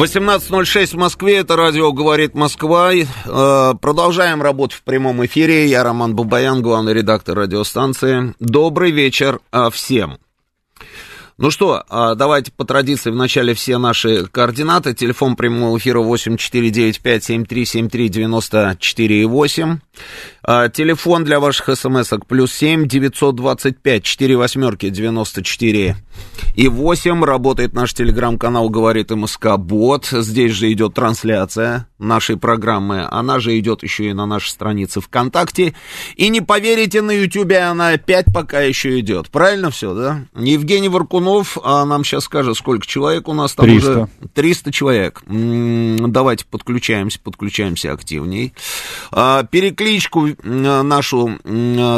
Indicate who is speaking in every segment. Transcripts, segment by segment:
Speaker 1: 18.06 в Москве, это радио «Говорит Москва». Э, продолжаем работу в прямом эфире. Я Роман Бабаян, главный редактор радиостанции. Добрый вечер э, всем. Ну что, э, давайте по традиции в начале все наши координаты. Телефон прямого эфира 8495-7373-94,8. Телефон для ваших смс-ок плюс 7 925 4 восьмерки 94 и 8. Работает наш телеграм-канал «Говорит МСК Бот». Здесь же идет трансляция нашей программы. Она же идет еще и на нашей странице ВКонтакте. И не поверите, на Ютубе она опять пока еще идет. Правильно все, да? Евгений Варкунов а нам сейчас скажет, сколько человек у нас там
Speaker 2: 300.
Speaker 1: уже. 300 человек. Давайте подключаемся, подключаемся активней. А, перекличку нашу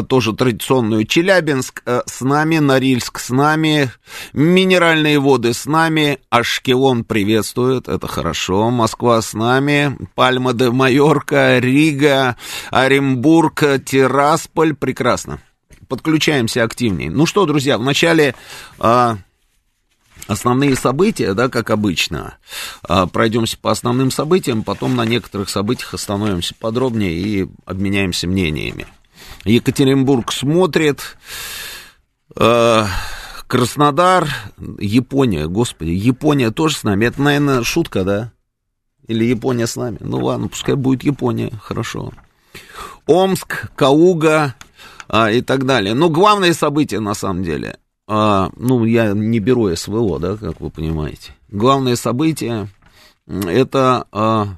Speaker 1: тоже традиционную. Челябинск э, с нами, Норильск с нами, Минеральные воды с нами, Ашкелон приветствует, это хорошо, Москва с нами, Пальма де Майорка, Рига, Оренбург, Тирасполь, прекрасно. Подключаемся активнее. Ну что, друзья, в начале а, основные события, да, как обычно. А, пройдемся по основным событиям, потом на некоторых событиях остановимся подробнее и обменяемся мнениями. Екатеринбург смотрит. А, Краснодар, Япония, господи, Япония тоже с нами. Это, наверное, шутка, да? Или Япония с нами? Ну ладно, пускай будет Япония, хорошо. Омск, Кауга а, и так далее. Но главное событие, на самом деле, а, ну, я не беру СВО, да, как вы понимаете. Главное событие, это, а,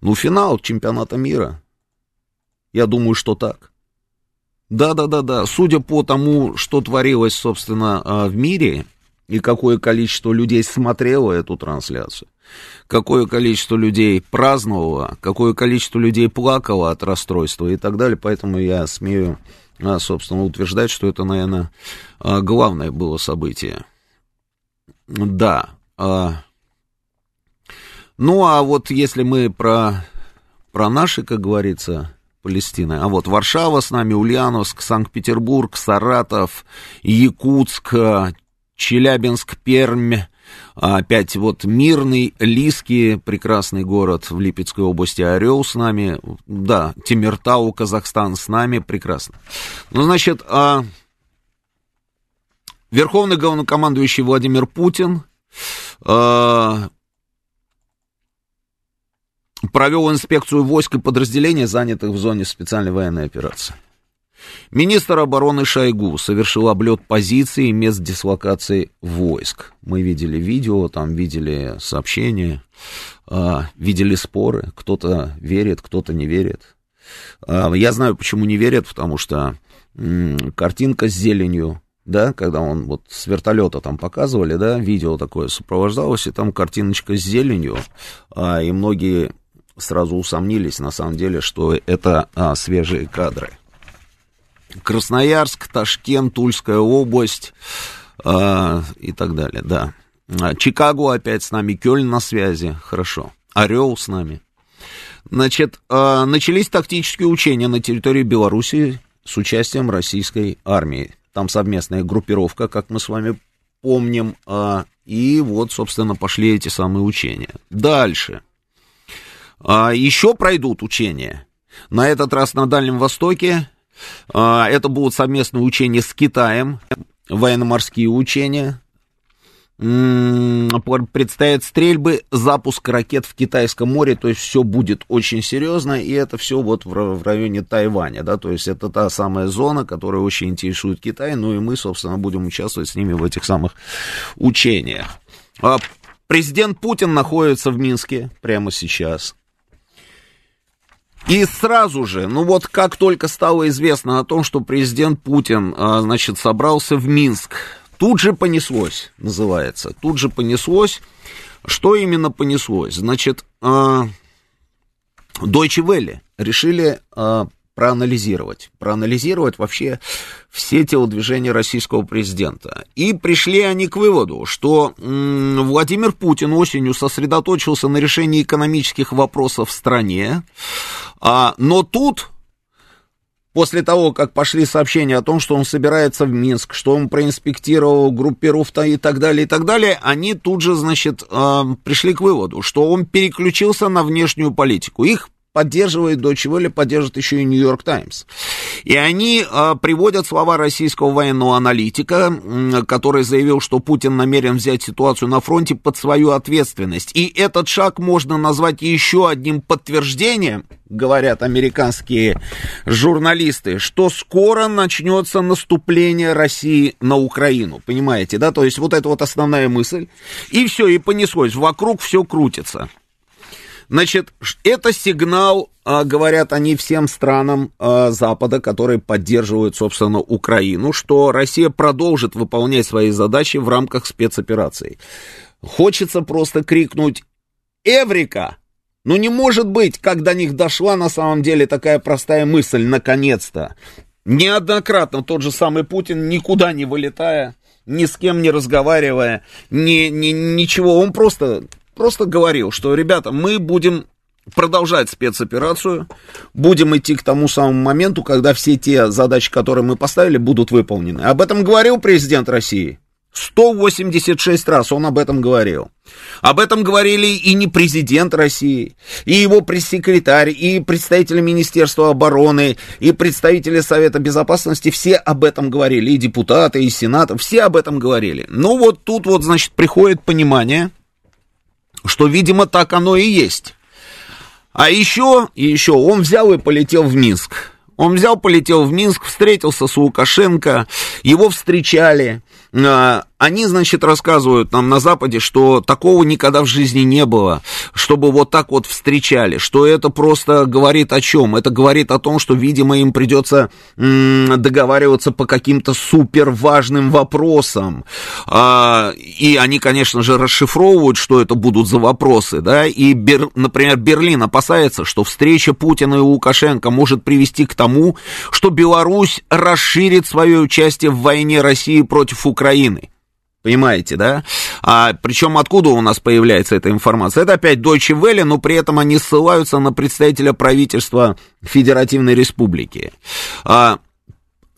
Speaker 1: ну, финал чемпионата мира. Я думаю, что так. Да-да-да-да. Судя по тому, что творилось, собственно, а, в мире, и какое количество людей смотрело эту трансляцию, какое количество людей праздновало, какое количество людей плакало от расстройства и так далее, поэтому я смею, собственно, утверждать, что это, наверное, а, главное было событие. Да. Ну, а вот если мы про, про наши, как говорится, Палестины. А вот Варшава с нами, Ульяновск, Санкт-Петербург, Саратов, Якутск, Челябинск, Пермь, опять вот Мирный, Лиски, прекрасный город в Липецкой области, Орел с нами, да, Тимиртау, Казахстан с нами, прекрасно. Ну, значит, а... Верховный главнокомандующий Владимир Путин а провел инспекцию войск и подразделений, занятых в зоне специальной военной операции. Министр обороны Шойгу совершил облет позиций и мест дислокации войск. Мы видели видео, там видели сообщения, а, видели споры. Кто-то верит, кто-то не верит. А, я знаю, почему не верят, потому что картинка с зеленью, да, когда он вот с вертолета там показывали, да, видео такое сопровождалось, и там картиночка с зеленью, а, и многие сразу усомнились, на самом деле, что это а, свежие кадры. Красноярск, Ташкент, Тульская область а, и так далее, да. А, Чикаго опять с нами, Кёльн на связи, хорошо. Орел с нами. Значит, а, начались тактические учения на территории Белоруссии с участием российской армии. Там совместная группировка, как мы с вами помним, а, и вот, собственно, пошли эти самые учения. Дальше. А, еще пройдут учения. На этот раз на Дальнем Востоке. А, это будут совместные учения с Китаем, военно-морские учения. Предстоят стрельбы, запуск ракет в Китайском море, то есть все будет очень серьезно, и это все вот в районе Тайваня, да, то есть это та самая зона, которая очень интересует Китай, ну и мы, собственно, будем участвовать с ними в этих самых учениях. А, президент Путин находится в Минске прямо сейчас. И сразу же, ну вот как только стало известно о том, что президент Путин, а, значит, собрался в Минск, Тут же понеслось, называется. Тут же понеслось. Что именно понеслось? Значит, э, Deutsche Welle решили э, проанализировать, проанализировать вообще все телодвижения российского президента. И пришли они к выводу, что Владимир Путин осенью сосредоточился на решении экономических вопросов в стране, а, но тут После того, как пошли сообщения о том, что он собирается в Минск, что он проинспектировал группировку и так далее, и так далее, они тут же, значит, э, пришли к выводу, что он переключился на внешнюю политику. Их поддерживает Deutsche Welle, поддержит еще и Нью-Йорк Таймс. И они э, приводят слова российского военного аналитика, э, который заявил, что Путин намерен взять ситуацию на фронте под свою ответственность. И этот шаг можно назвать еще одним подтверждением, говорят американские журналисты, что скоро начнется наступление России на Украину. Понимаете, да? То есть вот это вот основная мысль. И все, и понеслось. Вокруг все крутится. Значит, это сигнал, а, говорят они всем странам а, Запада, которые поддерживают, собственно, Украину, что Россия продолжит выполнять свои задачи в рамках спецопераций. Хочется просто крикнуть «Эврика!» Ну не может быть, как до них дошла на самом деле такая простая мысль, наконец-то. Неоднократно тот же самый Путин, никуда не вылетая, ни с кем не разговаривая, ни, ни, ничего, он просто просто говорил, что, ребята, мы будем продолжать спецоперацию, будем идти к тому самому моменту, когда все те задачи, которые мы поставили, будут выполнены. Об этом говорил президент России. 186 раз он об этом говорил. Об этом говорили и не президент России, и его пресс-секретарь, и представители Министерства обороны, и представители Совета Безопасности, все об этом говорили, и депутаты, и сенаты, все об этом говорили. Ну вот тут вот, значит, приходит понимание, что, видимо, так оно и есть. А еще, еще, он взял и полетел в Минск. Он взял, полетел в Минск, встретился с Лукашенко, его встречали, они, значит, рассказывают нам на Западе, что такого никогда в жизни не было, чтобы вот так вот встречали, что это просто говорит о чем? Это говорит о том, что, видимо, им придется договариваться по каким-то супер важным вопросам. А, и они, конечно же, расшифровывают, что это будут за вопросы, да, и, Бер, например, Берлин опасается, что встреча Путина и Лукашенко может привести к тому, что Беларусь расширит свое участие в войне России против Украины Украины. Понимаете, да? А причем откуда у нас появляется эта информация? Это опять Deutsche Welle, но при этом они ссылаются на представителя правительства Федеративной Республики. А,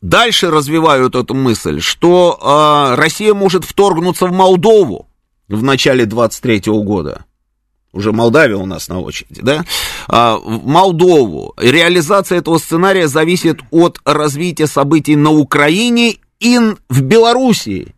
Speaker 1: дальше развивают эту мысль, что а, Россия может вторгнуться в Молдову в начале 23 года. Уже Молдавия у нас на очереди, да? А, в Молдову. Реализация этого сценария зависит от развития событий на Украине и в Белоруссии.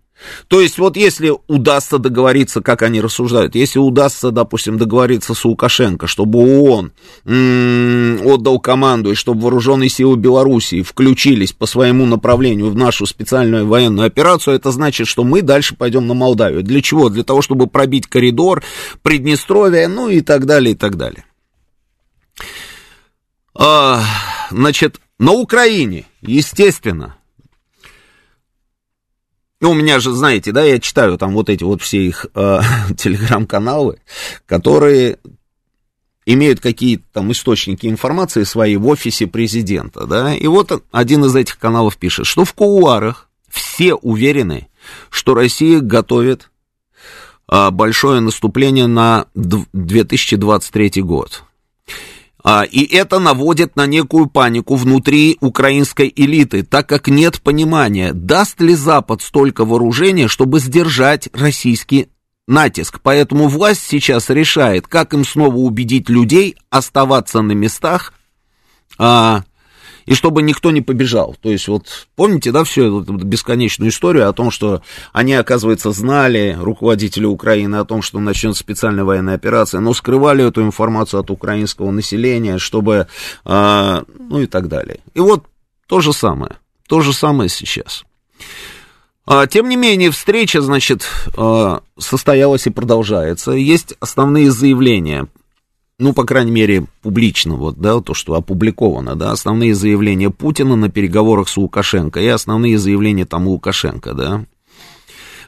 Speaker 1: То есть вот если удастся договориться, как они рассуждают, если удастся, допустим, договориться с Лукашенко, чтобы он отдал команду и чтобы вооруженные силы Белоруссии включились по своему направлению в нашу специальную военную операцию, это значит, что мы дальше пойдем на Молдавию. Для чего? Для того, чтобы пробить коридор, Приднестровье, ну и так далее, и так далее. А, значит, на Украине, естественно, ну, у меня же, знаете, да, я читаю там вот эти вот все их э, телеграм-каналы, которые имеют какие-то там источники информации свои в офисе президента, да, и вот один из этих каналов пишет, что в кулуарах все уверены, что Россия готовит э, большое наступление на 2023 год. А, и это наводит на некую панику внутри украинской элиты, так как нет понимания, даст ли Запад столько вооружения, чтобы сдержать российский натиск. Поэтому власть сейчас решает, как им снова убедить людей оставаться на местах, а, и чтобы никто не побежал. То есть вот помните, да, всю эту бесконечную историю о том, что они, оказывается, знали, руководители Украины, о том, что начнется специальная военная операция, но скрывали эту информацию от украинского населения, чтобы, а, ну и так далее. И вот то же самое, то же самое сейчас. А, тем не менее, встреча, значит, а, состоялась и продолжается. Есть основные заявления ну, по крайней мере, публично, вот, да, то, что опубликовано, да, основные заявления Путина на переговорах с Лукашенко и основные заявления там Лукашенко, да.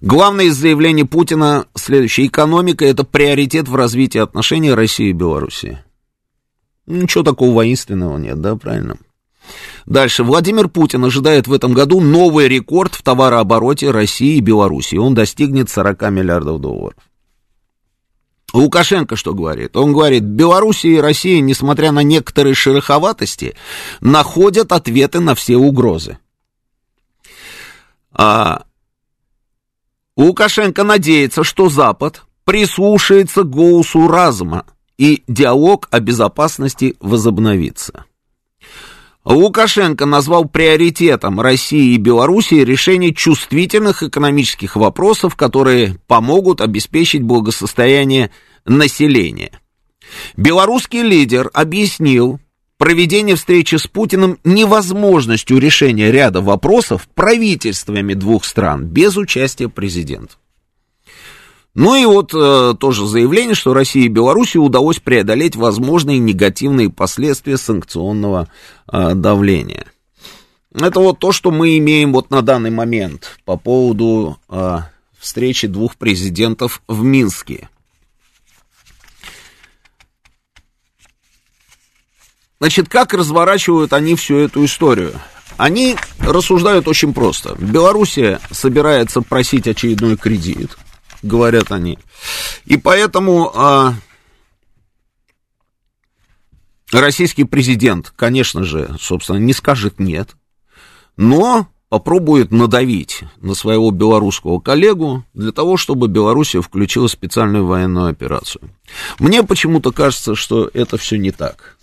Speaker 1: Главное из заявления Путина следующее. Экономика – это приоритет в развитии отношений России и Белоруссии. Ничего такого воинственного нет, да, правильно? Дальше. Владимир Путин ожидает в этом году новый рекорд в товарообороте России и Беларуси. Он достигнет 40 миллиардов долларов. Лукашенко что говорит? Он говорит, Белоруссия и Россия, несмотря на некоторые шероховатости, находят ответы на все угрозы. А Лукашенко надеется, что Запад прислушается голосу разума, и диалог о безопасности возобновится. Лукашенко назвал приоритетом России и Белоруссии решение чувствительных экономических вопросов, которые помогут обеспечить благосостояние населения. Белорусский лидер объяснил проведение встречи с Путиным невозможностью решения ряда вопросов правительствами двух стран без участия президента. Ну и вот э, тоже заявление, что России и Беларуси удалось преодолеть возможные негативные последствия санкционного э, давления. Это вот то, что мы имеем вот на данный момент по поводу э, встречи двух президентов в Минске. Значит, как разворачивают они всю эту историю? Они рассуждают очень просто. Белоруссия собирается просить очередной кредит – говорят они. И поэтому а, российский президент, конечно же, собственно, не скажет нет, но попробует надавить на своего белорусского коллегу для того, чтобы Белоруссия включила специальную военную операцию. Мне почему-то кажется, что это все не так.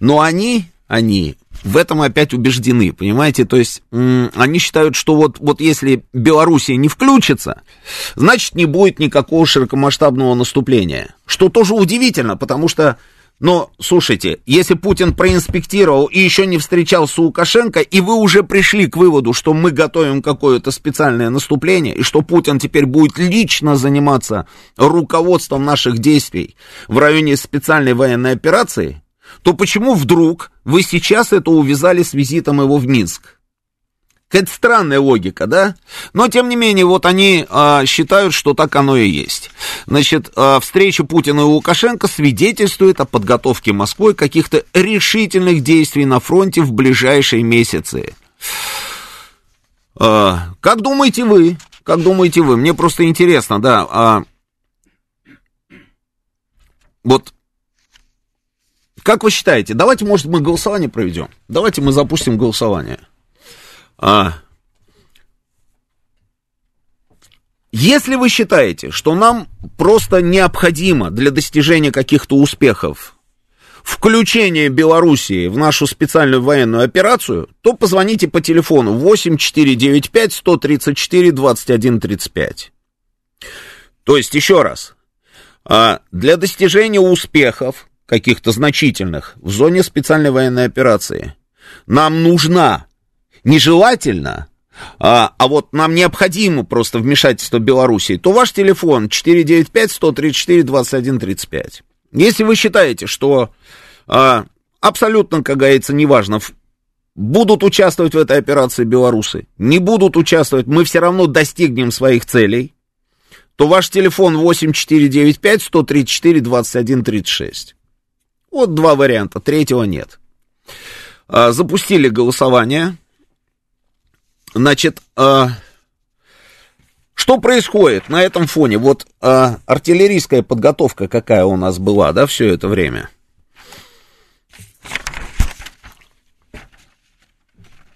Speaker 1: Но они, они в этом опять убеждены, понимаете? То есть они считают, что вот, вот если Белоруссия не включится, значит не будет никакого широкомасштабного наступления. Что тоже удивительно, потому что, но, слушайте, если Путин проинспектировал и еще не встречался с Лукашенко, и вы уже пришли к выводу, что мы готовим какое-то специальное наступление, и что Путин теперь будет лично заниматься руководством наших действий в районе специальной военной операции, то почему вдруг вы сейчас это увязали с визитом его в Минск? Какая-то странная логика, да? Но, тем не менее, вот они а, считают, что так оно и есть. Значит, а, встреча Путина и Лукашенко свидетельствует о подготовке Москвой каких-то решительных действий на фронте в ближайшие месяцы. А, как думаете вы? Как думаете вы? Мне просто интересно, да. А, вот как вы считаете, давайте, может, мы голосование проведем? Давайте мы запустим голосование. А, если вы считаете, что нам просто необходимо для достижения каких-то успехов включение Белоруссии в нашу специальную военную операцию, то позвоните по телефону 8495 134 2135. То есть, еще раз, а, для достижения успехов каких-то значительных в зоне специальной военной операции. Нам нужна нежелательно, а, а вот нам необходимо просто вмешательство Белоруссии, то ваш телефон 495-134-2135. Если вы считаете, что а, абсолютно, как говорится, неважно, будут участвовать в этой операции белорусы, не будут участвовать, мы все равно достигнем своих целей, то ваш телефон 8495-134-2136. Вот два варианта, третьего нет. А, запустили голосование. Значит, а, что происходит на этом фоне? Вот а, артиллерийская подготовка какая у нас была, да, все это время.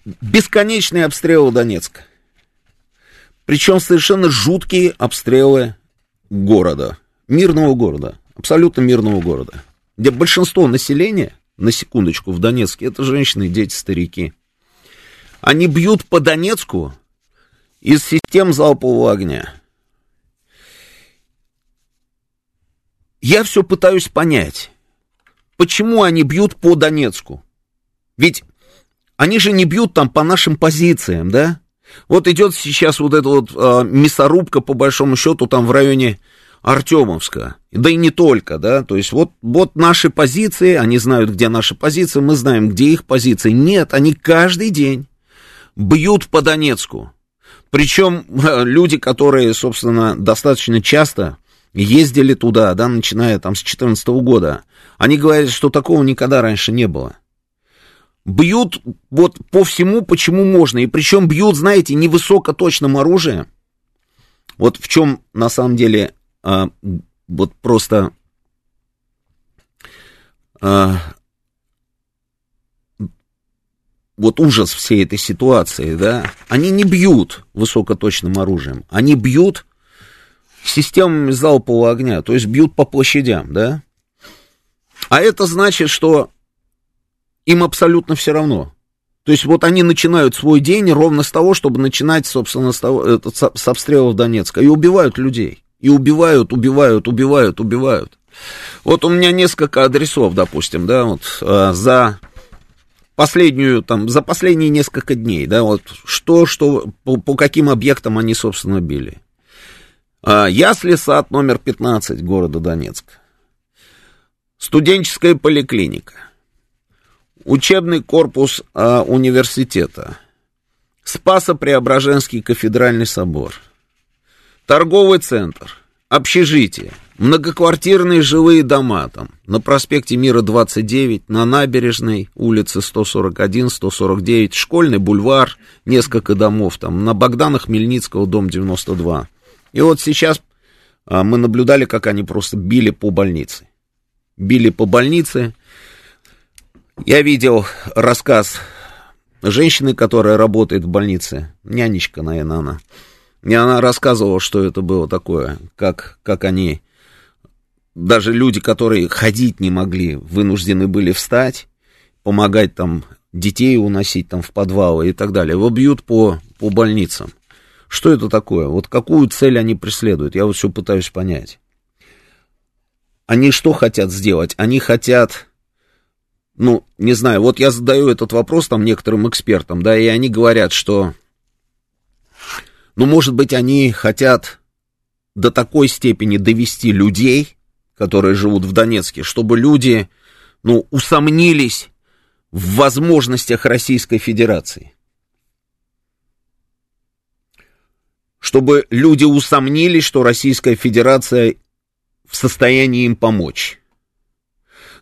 Speaker 1: Бесконечные обстрелы Донецка. Причем совершенно жуткие обстрелы города, мирного города, абсолютно мирного города где большинство населения, на секундочку, в Донецке, это женщины, дети, старики. Они бьют по Донецку из систем залпового огня. Я все пытаюсь понять, почему они бьют по Донецку. Ведь они же не бьют там по нашим позициям, да? Вот идет сейчас вот эта вот э, мясорубка, по большому счету, там в районе Артемовска, да и не только, да, то есть вот, вот наши позиции, они знают, где наши позиции, мы знаем, где их позиции. Нет, они каждый день бьют по Донецку. Причем люди, которые, собственно, достаточно часто ездили туда, да, начиная там с 2014 года, они говорят, что такого никогда раньше не было. Бьют вот по всему, почему можно. И причем бьют, знаете, не высокоточным оружием. Вот в чем на самом деле а, вот просто а, вот ужас всей этой ситуации, да, они не бьют высокоточным оружием, они бьют системами залпового огня, то есть бьют по площадям, да. А это значит, что им абсолютно все равно. То есть вот они начинают свой день ровно с того, чтобы начинать, собственно, с, того, это, с обстрелов Донецка. И убивают людей. И убивают, убивают, убивают, убивают. Вот у меня несколько адресов, допустим, да, вот а, за последнюю, там, за последние несколько дней, да, вот что, что, по, по каким объектам они, собственно, били. А, Ясли сад номер 15 города Донецк. Студенческая поликлиника. Учебный корпус а, университета. Спасо-Преображенский кафедральный собор. Торговый центр. Общежитие. Многоквартирные жилые дома там. На проспекте Мира 29, на набережной, улице 141, 149, школьный бульвар, несколько домов там. На Богдана Хмельницкого, дом 92. И вот сейчас а, мы наблюдали, как они просто били по больнице. Били по больнице. Я видел рассказ женщины, которая работает в больнице. Нянечка, наверное, она. И она рассказывала, что это было такое, как, как они, даже люди, которые ходить не могли, вынуждены были встать, помогать там детей уносить там в подвалы и так далее. Его бьют по, по больницам. Что это такое? Вот какую цель они преследуют? Я вот все пытаюсь понять. Они что хотят сделать? Они хотят, ну, не знаю, вот я задаю этот вопрос там некоторым экспертам, да, и они говорят, что, ну, может быть, они хотят до такой степени довести людей, которые живут в Донецке, чтобы люди, ну, усомнились в возможностях Российской Федерации. чтобы люди усомнились, что Российская Федерация в состоянии им помочь.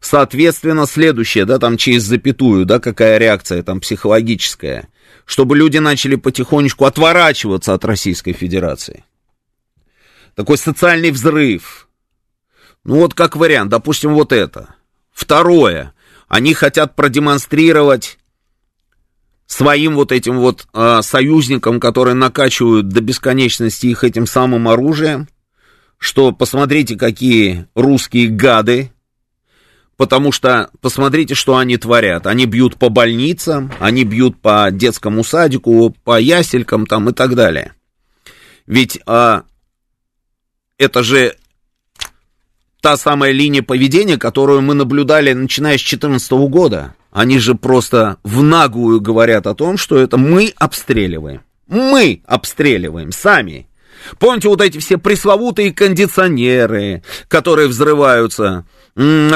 Speaker 1: Соответственно, следующее, да, там через запятую, да, какая реакция там психологическая, чтобы люди начали потихонечку отворачиваться от Российской Федерации. Такой социальный взрыв. Ну вот как вариант, допустим, вот это. Второе. Они хотят продемонстрировать своим вот этим вот э, союзникам, которые накачивают до бесконечности их этим самым оружием, что посмотрите, какие русские гады, потому что посмотрите, что они творят. Они бьют по больницам, они бьют по детскому садику, по яселькам там и так далее. Ведь а, это же та самая линия поведения, которую мы наблюдали, начиная с 2014 года. Они же просто в наглую говорят о том, что это мы обстреливаем. Мы обстреливаем сами. Помните вот эти все пресловутые кондиционеры, которые взрываются,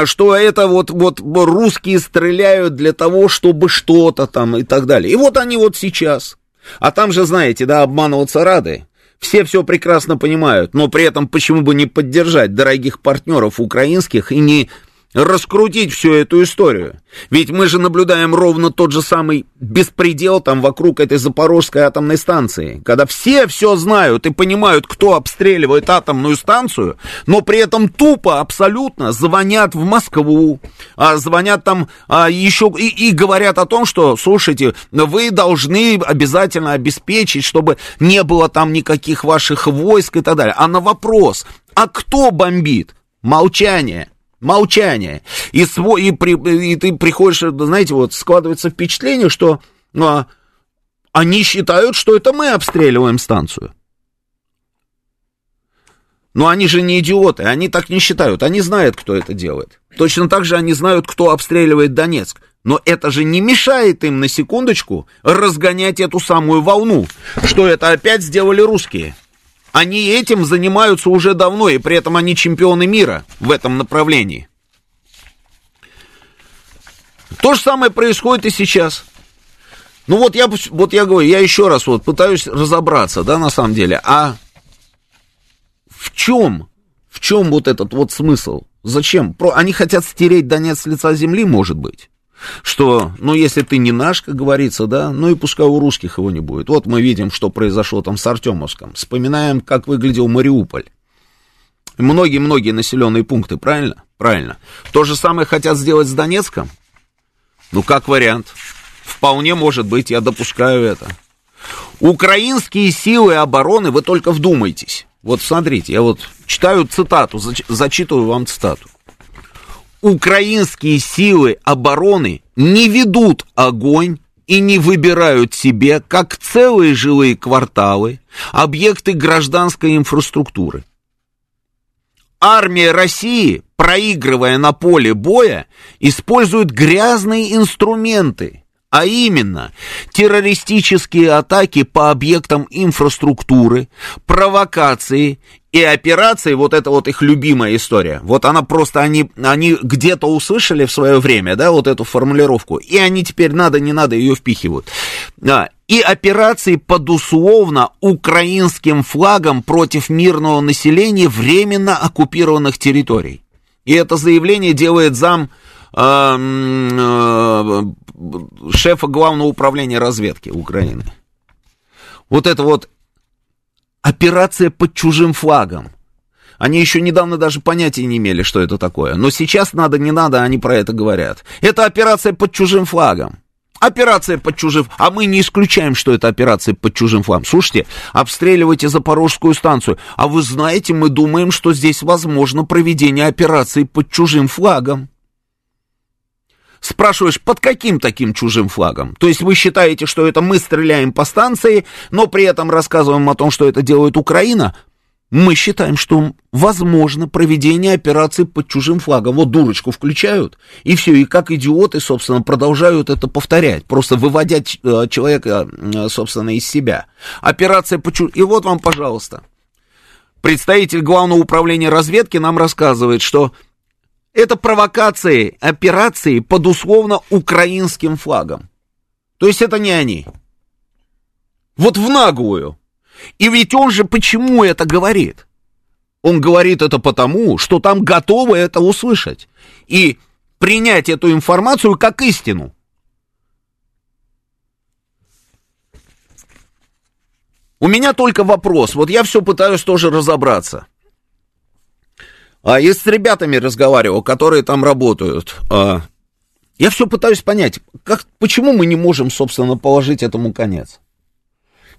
Speaker 1: что это вот, вот русские стреляют для того, чтобы что-то там и так далее. И вот они вот сейчас. А там же, знаете, да, обманываться рады. Все все прекрасно понимают, но при этом почему бы не поддержать дорогих партнеров украинских и не раскрутить всю эту историю. Ведь мы же наблюдаем ровно тот же самый беспредел там вокруг этой Запорожской атомной станции, когда все все знают и понимают, кто обстреливает атомную станцию, но при этом тупо абсолютно звонят в Москву, а звонят там а, еще и, и говорят о том, что, слушайте, вы должны обязательно обеспечить, чтобы не было там никаких ваших войск и так далее. А на вопрос, а кто бомбит? Молчание. Молчание. И, свой, и, при, и ты приходишь, знаете, вот складывается впечатление, что а, они считают, что это мы обстреливаем станцию. Но они же не идиоты, они так не считают, они знают, кто это делает. Точно так же они знают, кто обстреливает Донецк. Но это же не мешает им на секундочку разгонять эту самую волну, что это опять сделали русские. Они этим занимаются уже давно, и при этом они чемпионы мира в этом направлении. То же самое происходит и сейчас. Ну вот я, вот я говорю, я еще раз вот пытаюсь разобраться, да, на самом деле, а в чем, в чем вот этот вот смысл? Зачем? Про, они хотят стереть Донец с лица земли, может быть? Что, ну, если ты не наш, как говорится, да, ну и пускай у русских его не будет. Вот мы видим, что произошло там с Артемовском. Вспоминаем, как выглядел Мариуполь. Многие-многие населенные пункты, правильно? Правильно. То же самое хотят сделать с Донецком? Ну, как вариант. Вполне может быть, я допускаю это. Украинские силы обороны, вы только вдумайтесь. Вот смотрите, я вот читаю цитату, зачитываю вам цитату. Украинские силы обороны не ведут огонь и не выбирают себе, как целые жилые кварталы, объекты гражданской инфраструктуры. Армия России, проигрывая на поле боя, использует грязные инструменты – а именно террористические атаки по объектам инфраструктуры, провокации и операции, вот это вот их любимая история. Вот она просто, они, они где-то услышали в свое время, да, вот эту формулировку, и они теперь надо, не надо ее впихивают. Да. И операции под условно украинским флагом против мирного населения временно оккупированных территорий. И это заявление делает зам э, э, шефа Главного управления разведки Украины. Вот это вот операция под чужим флагом. Они еще недавно даже понятия не имели, что это такое. Но сейчас надо, не надо, они про это говорят. Это операция под чужим флагом. Операция под чужим... А мы не исключаем, что это операция под чужим флагом. Слушайте, обстреливайте Запорожскую станцию. А вы знаете, мы думаем, что здесь возможно проведение операции под чужим флагом. Спрашиваешь, под каким таким чужим флагом? То есть вы считаете, что это мы стреляем по станции, но при этом рассказываем о том, что это делает Украина? Мы считаем, что возможно проведение операции под чужим флагом. Вот дурочку включают, и все, и как идиоты, собственно, продолжают это повторять, просто выводя э, человека, э, собственно, из себя. Операция под чужим... И вот вам, пожалуйста. Представитель Главного управления разведки нам рассказывает, что это провокации, операции под условно украинским флагом. То есть это не они. Вот в наглую. И ведь он же почему это говорит? Он говорит это потому, что там готовы это услышать. И принять эту информацию как истину. У меня только вопрос. Вот я все пытаюсь тоже разобраться. А я с ребятами разговаривал, которые там работают. А, я все пытаюсь понять, как, почему мы не можем, собственно, положить этому конец?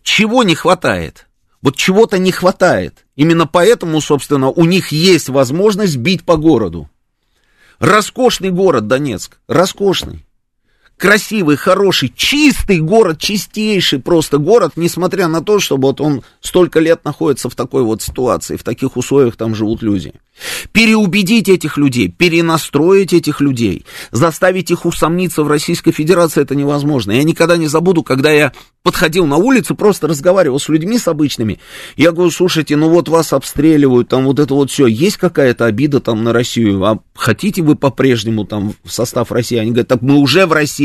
Speaker 1: Чего не хватает? Вот чего-то не хватает. Именно поэтому, собственно, у них есть возможность бить по городу. Роскошный город Донецк, роскошный красивый, хороший, чистый город, чистейший просто город, несмотря на то, что вот он столько лет находится в такой вот ситуации, в таких условиях там живут люди. Переубедить этих людей, перенастроить этих людей, заставить их усомниться в Российской Федерации, это невозможно. Я никогда не забуду, когда я подходил на улицу, просто разговаривал с людьми, с обычными. Я говорю, слушайте, ну вот вас обстреливают, там вот это вот все. Есть какая-то обида там на Россию? А хотите вы по-прежнему там в состав России? Они говорят, так мы уже в России.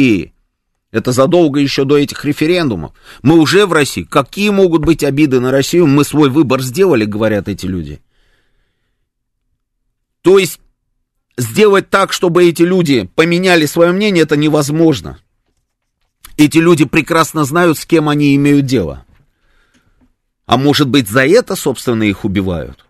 Speaker 1: Это задолго еще до этих референдумов. Мы уже в России. Какие могут быть обиды на Россию? Мы свой выбор сделали, говорят эти люди. То есть сделать так, чтобы эти люди поменяли свое мнение, это невозможно. Эти люди прекрасно знают, с кем они имеют дело. А может быть, за это, собственно, их убивают?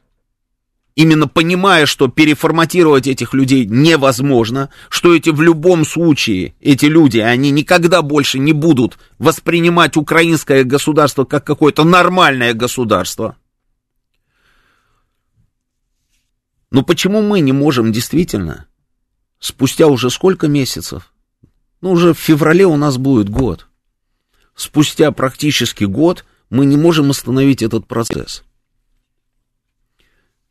Speaker 1: Именно понимая, что переформатировать этих людей невозможно, что эти в любом случае, эти люди, они никогда больше не будут воспринимать украинское государство как какое-то нормальное государство. Но почему мы не можем действительно, спустя уже сколько месяцев, ну, уже в феврале у нас будет год. Спустя практически год мы не можем остановить этот процесс.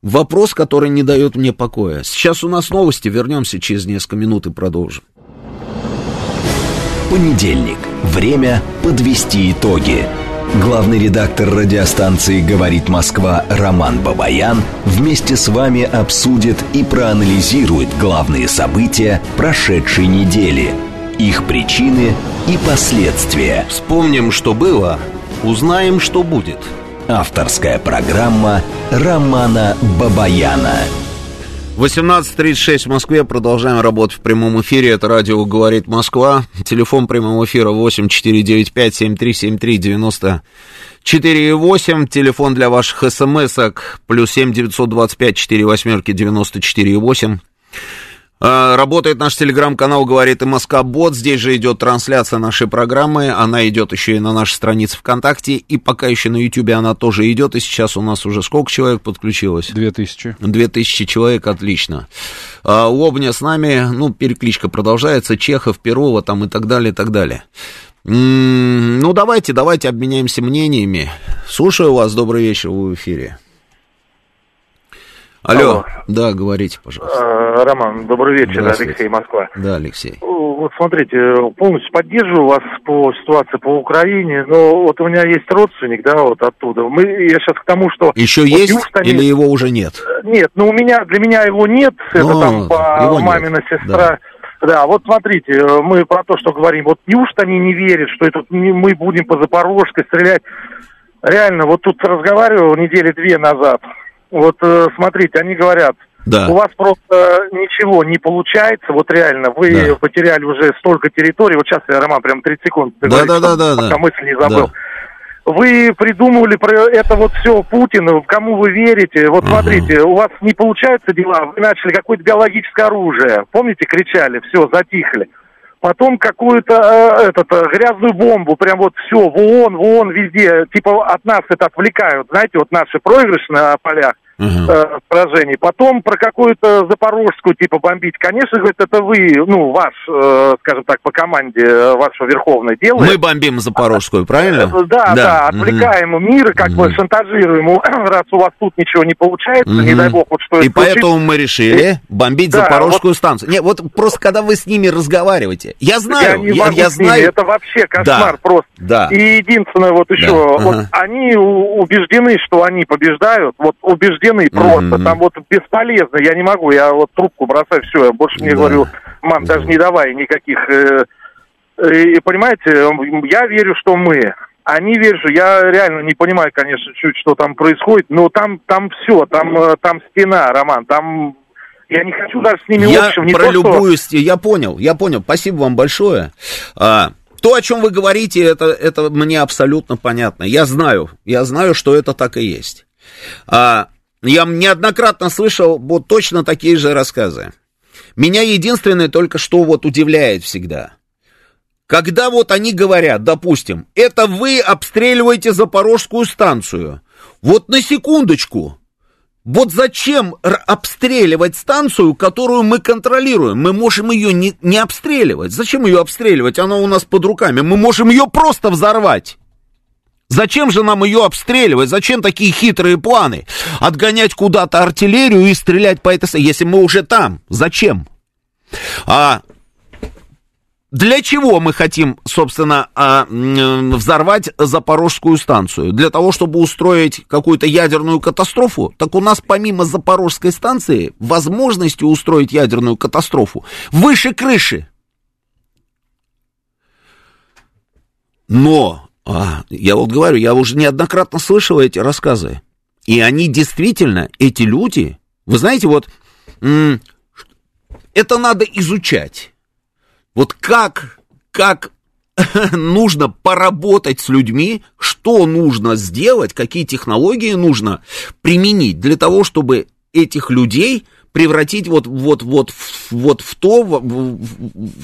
Speaker 1: Вопрос, который не дает мне покоя. Сейчас у нас новости, вернемся через несколько минут и продолжим.
Speaker 3: Понедельник. Время подвести итоги. Главный редактор радиостанции «Говорит Москва» Роман Бабаян вместе с вами обсудит и проанализирует главные события прошедшей недели – их причины и последствия.
Speaker 1: Вспомним, что было, узнаем, что будет.
Speaker 3: Авторская программа Романа Бабаяна.
Speaker 1: 18.36 в Москве. Продолжаем работать в прямом эфире. Это радио «Говорит Москва». Телефон прямого эфира 8495-7373-94,8. Телефон для ваших смс-ок плюс 7 925 4 восьмерки 94,8. А, работает наш телеграм-канал «Говорит и Москва Бот». Здесь же идет трансляция нашей программы. Она идет еще и на нашей странице ВКонтакте. И пока еще на Ютубе она тоже идет. И сейчас у нас уже сколько человек подключилось?
Speaker 2: Две тысячи.
Speaker 1: Две тысячи человек, отлично. А, Лобня с нами, ну, перекличка продолжается. Чехов, Перова там и так далее, и так далее. Ну, давайте, давайте обменяемся мнениями. Слушаю вас, добрый вечер, вы в эфире. Алло, Алло. да, говорите, пожалуйста.
Speaker 4: А, Роман, добрый вечер, Алексей, Москва.
Speaker 1: Да, Алексей.
Speaker 4: Вот смотрите, полностью поддерживаю вас по ситуации по Украине, но вот у меня есть родственник, да, вот оттуда. Мы, я сейчас к тому, что...
Speaker 1: Еще вот есть Южтане... или его уже нет?
Speaker 4: Нет, ну у меня, для меня его нет, но это там по мамина нет. сестра. Да. Да, вот смотрите, мы про то, что говорим, вот неужто они не верят, что это мы будем по Запорожской стрелять? Реально, вот тут разговаривал недели две назад, вот э, смотрите, они говорят, да. у вас просто ничего не получается, вот реально, вы да. потеряли уже столько территорий, вот сейчас я, Роман, прям 30 секунд,
Speaker 1: да, говоришь, да, да, да,
Speaker 4: пока да. мысль не забыл. Да. Вы придумывали про это вот все Путину, кому вы верите. Вот угу. смотрите, у вас не получаются дела, вы начали какое-то биологическое оружие. Помните, кричали, все, затихли потом какую-то э, этот, э, грязную бомбу, прям вот все, в ООН, в ООН, везде, типа от нас это отвлекают, знаете, вот наши проигрыши на полях uh-huh. э, поражений. Потом про какую-то запорожскую типа бомбить. Конечно, говорит, это вы, ну, ваш, э, скажем так, по команде э, вашего Верховного делает.
Speaker 1: Мы бомбим запорожскую, правильно? Э,
Speaker 4: да, да, да отвлекаем uh-huh. мир, как uh-huh. бы шантажируем, раз у вас тут ничего не получается, uh-huh. не дай бог, вот что
Speaker 1: И поэтому мы решили бомбить да, запорожскую вот... станцию. Не, вот просто когда вы с ними разговариваете, я знаю, я, я, я знаю.
Speaker 4: Ними. Это вообще кошмар да, просто. Да. И единственное, вот еще, да. вот uh-huh. они убеждены, что они побеждают, вот убеждены убеждены просто. Mm-hmm. Там вот бесполезно, я не могу, я вот трубку бросаю, все, я больше не да. говорю, мам, да. даже не давай никаких... Э, и, понимаете, я верю, что мы. Они верят, что я реально не понимаю, конечно, чуть что там происходит, но там, там все, там, э, там стена, Роман, там я не хочу даже с ними
Speaker 1: я
Speaker 4: общем.
Speaker 1: Не про то, любую что... Я понял, я понял. Спасибо вам большое. А, то, о чем вы говорите, это, это мне абсолютно понятно. Я знаю, я знаю, что это так и есть. А, я неоднократно слышал вот точно такие же рассказы. Меня единственное только что вот удивляет всегда. Когда вот они говорят, допустим, это вы обстреливаете Запорожскую станцию. Вот на секундочку. Вот зачем обстреливать станцию, которую мы контролируем? Мы можем ее не, не обстреливать. Зачем ее обстреливать? Она у нас под руками. Мы можем ее просто взорвать. Зачем же нам ее обстреливать? Зачем такие хитрые планы? Отгонять куда-то артиллерию и стрелять по этой... Если мы уже там, зачем? А для чего мы хотим, собственно, а, взорвать Запорожскую станцию? Для того, чтобы устроить какую-то ядерную катастрофу? Так у нас помимо Запорожской станции возможности устроить ядерную катастрофу выше крыши. Но а, я вот говорю, я уже неоднократно слышал эти рассказы. И они действительно, эти люди, вы знаете, вот это надо изучать. Вот как, как нужно поработать с людьми, что нужно сделать, какие технологии нужно применить для того, чтобы этих людей превратить вот, вот, вот, вот в то, в, в,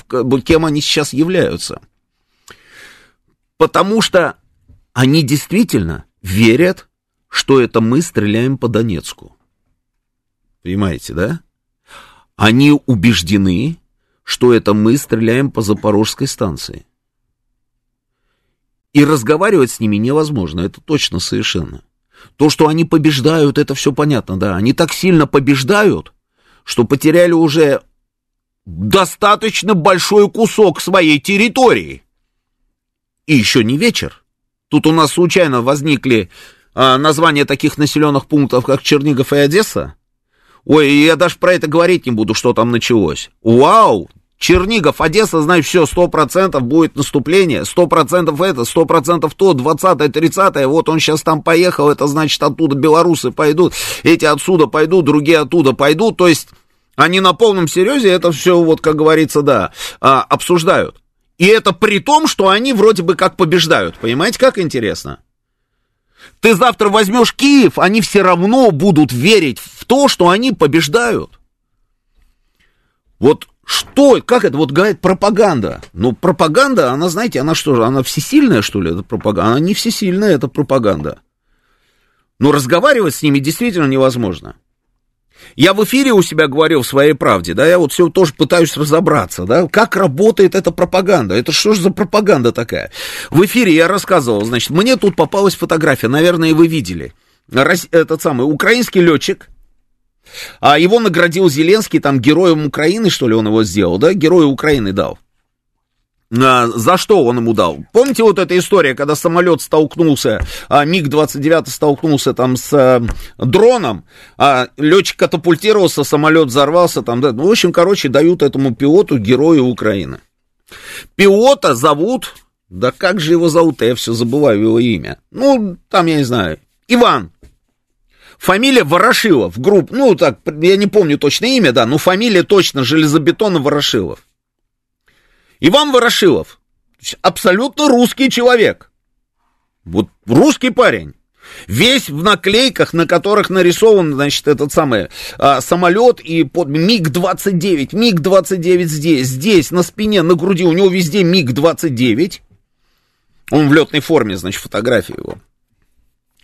Speaker 1: в, кем они сейчас являются. Потому что они действительно верят, что это мы стреляем по Донецку. Понимаете, да? Они убеждены, что это мы стреляем по Запорожской станции. И разговаривать с ними невозможно, это точно совершенно. То, что они побеждают, это все понятно, да. Они так сильно побеждают, что потеряли уже достаточно большой кусок своей территории. И еще не вечер. Тут у нас случайно возникли а, названия таких населенных пунктов, как Чернигов и Одесса. Ой, я даже про это говорить не буду, что там началось. Вау! Чернигов, Одесса, значит, все, сто процентов будет наступление, сто процентов это, сто процентов то, двадцатое, тридцатое, вот он сейчас там поехал, это значит, оттуда белорусы пойдут, эти отсюда пойдут, другие оттуда пойдут, то есть они на полном серьезе это все, вот, как говорится, да, а, обсуждают. И это при том, что они вроде бы как побеждают, понимаете, как интересно? Ты завтра возьмешь Киев, они все равно будут верить в то, что они побеждают. Вот что, как это, вот говорит пропаганда. Ну, пропаганда, она, знаете, она что же, она всесильная, что ли, это пропаганда? Она не всесильная, это пропаганда. Но разговаривать с ними действительно невозможно. Я в эфире у себя говорил в своей правде, да, я вот все тоже пытаюсь разобраться, да, как работает эта пропаганда, это что же за пропаганда такая? В эфире я рассказывал, значит, мне тут попалась фотография, наверное, вы видели, этот самый украинский летчик, а его наградил Зеленский, там, героем Украины, что ли, он его сделал, да? Героя Украины дал. А, за что он ему дал? Помните вот эта история, когда самолет столкнулся, а, МиГ-29 столкнулся там с а, дроном, а летчик катапультировался, самолет взорвался там, да? Ну, в общем, короче, дают этому пилоту герою Украины. Пилота зовут, да как же его зовут, я все забываю его имя. Ну, там, я не знаю, Иван. Фамилия Ворошилов, групп, ну так, я не помню точно имя, да, но фамилия точно Железобетонов Ворошилов. Иван Ворошилов, абсолютно русский человек. Вот русский парень. Весь в наклейках, на которых нарисован, значит, этот самый а, самолет и под МиГ-29. МиГ-29 здесь, здесь, на спине, на груди, у него везде МиГ-29. Он в летной форме, значит, фотография его.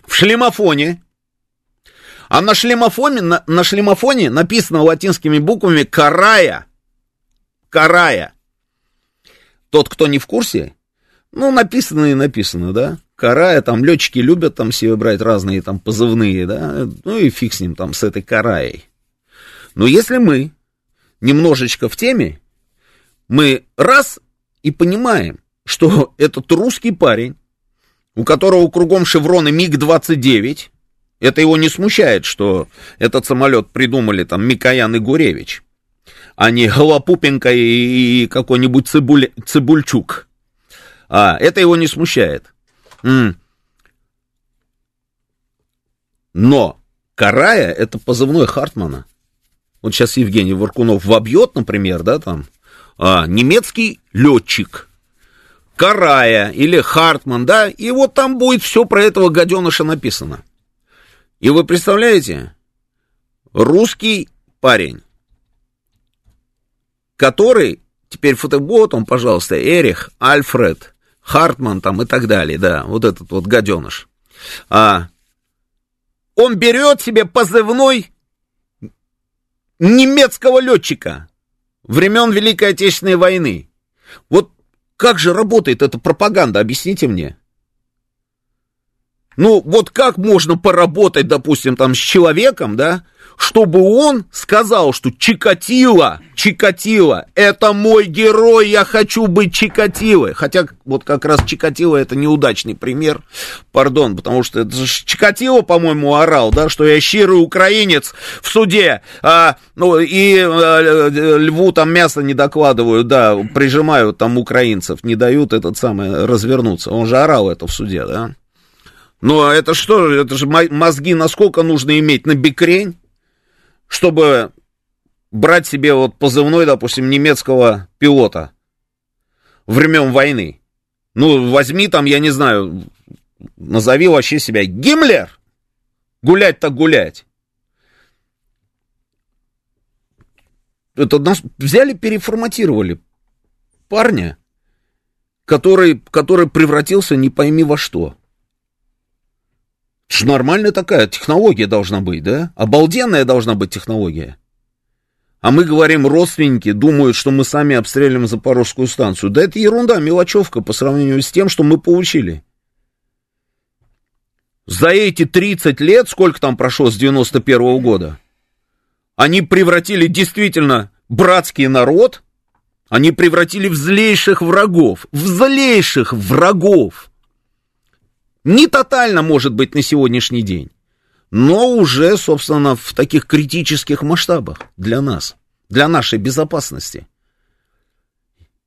Speaker 1: В шлемофоне а на шлемофоне, на, на шлемофоне написано латинскими буквами «карая». «Карая». Тот, кто не в курсе, ну, написано и написано, да. Карая, там летчики любят там себе брать разные там позывные, да. Ну и фиг с ним там, с этой караей. Но если мы немножечко в теме, мы раз и понимаем, что этот русский парень, у которого кругом шевроны МиГ-29, это его не смущает, что этот самолет придумали там Микоян и Гуревич, а не Голопупенко и, какой-нибудь Цибуль, Цибульчук. А, это его не смущает. Но Карая это позывной Хартмана. Вот сейчас Евгений Варкунов вобьет, например, да, там, а, немецкий летчик. Карая или Хартман, да, и вот там будет все про этого гаденыша написано. И вы представляете, русский парень, который, теперь фотобот, он, пожалуйста, Эрих, Альфред, Хартман там и так далее, да, вот этот вот гаденыш. А, он берет себе позывной немецкого летчика времен Великой Отечественной войны. Вот как же работает эта пропаганда, объясните мне. Ну, вот как можно поработать, допустим, там с человеком, да, чтобы он сказал, что Чикатило, Чикатило, это мой герой, я хочу быть Чикатилой. Хотя вот как раз Чикатило это неудачный пример, пардон, потому что это Чикатило, по-моему, орал, да, что я щирый украинец в суде, а, ну, и а, льву там мясо не докладывают, да, прижимают там украинцев, не дают этот самый развернуться. Он же орал это в суде, да. Ну, а это что, это же мозги насколько нужно иметь на бикрень, чтобы брать себе вот позывной, допустим, немецкого пилота времен войны. Ну, возьми там, я не знаю, назови вообще себя Гиммлер. Гулять так гулять. Это нас взяли, переформатировали парня, который, который превратился не пойми во что. Это нормальная такая технология должна быть, да? Обалденная должна быть технология. А мы говорим, родственники думают, что мы сами обстреливаем Запорожскую станцию. Да это ерунда, мелочевка по сравнению с тем, что мы получили. За эти 30 лет, сколько там прошло с 91 -го года, они превратили действительно братский народ, они превратили в злейших врагов, в злейших врагов. Не тотально, может быть, на сегодняшний день, но уже, собственно, в таких критических масштабах для нас, для нашей безопасности.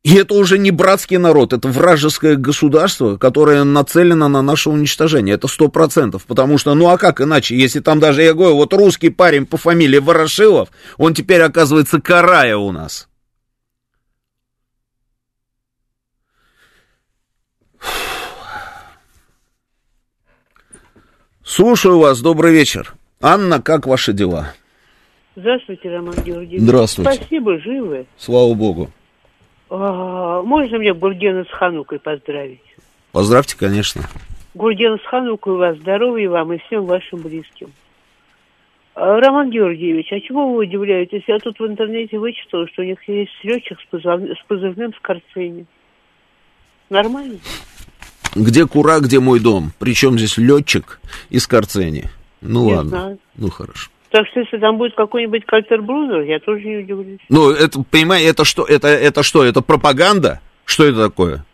Speaker 1: И это уже не братский народ, это вражеское государство, которое нацелено на наше уничтожение. Это сто процентов. Потому что, ну а как иначе, если там даже, я говорю, вот русский парень по фамилии Ворошилов, он теперь оказывается карая у нас. Слушаю вас, добрый вечер. Анна, как ваши дела?
Speaker 2: Здравствуйте, Роман Георгиевич.
Speaker 1: Здравствуйте.
Speaker 2: Спасибо, живы.
Speaker 1: Слава богу.
Speaker 2: А, можно мне Гургена с Ханукой поздравить?
Speaker 1: Поздравьте, конечно.
Speaker 2: Гурген с Ханукой вас, здоровья вам и всем вашим близким. А, Роман Георгиевич, а чего вы удивляетесь? Я тут в интернете вычитала, что у них есть летчик с, позыв... с позывным Скорцени. Нормально?
Speaker 1: Где Кура, где мой дом? Причем здесь летчик из Скорцени? Ну
Speaker 2: Не
Speaker 1: ладно.
Speaker 2: знаю.
Speaker 1: Ну хорошо.
Speaker 2: Так что если там будет какой-нибудь Кальтербрунер, я тоже не удивлюсь.
Speaker 1: Ну, это, понимаете, это что? Это, это что? Это пропаганда? Что это такое?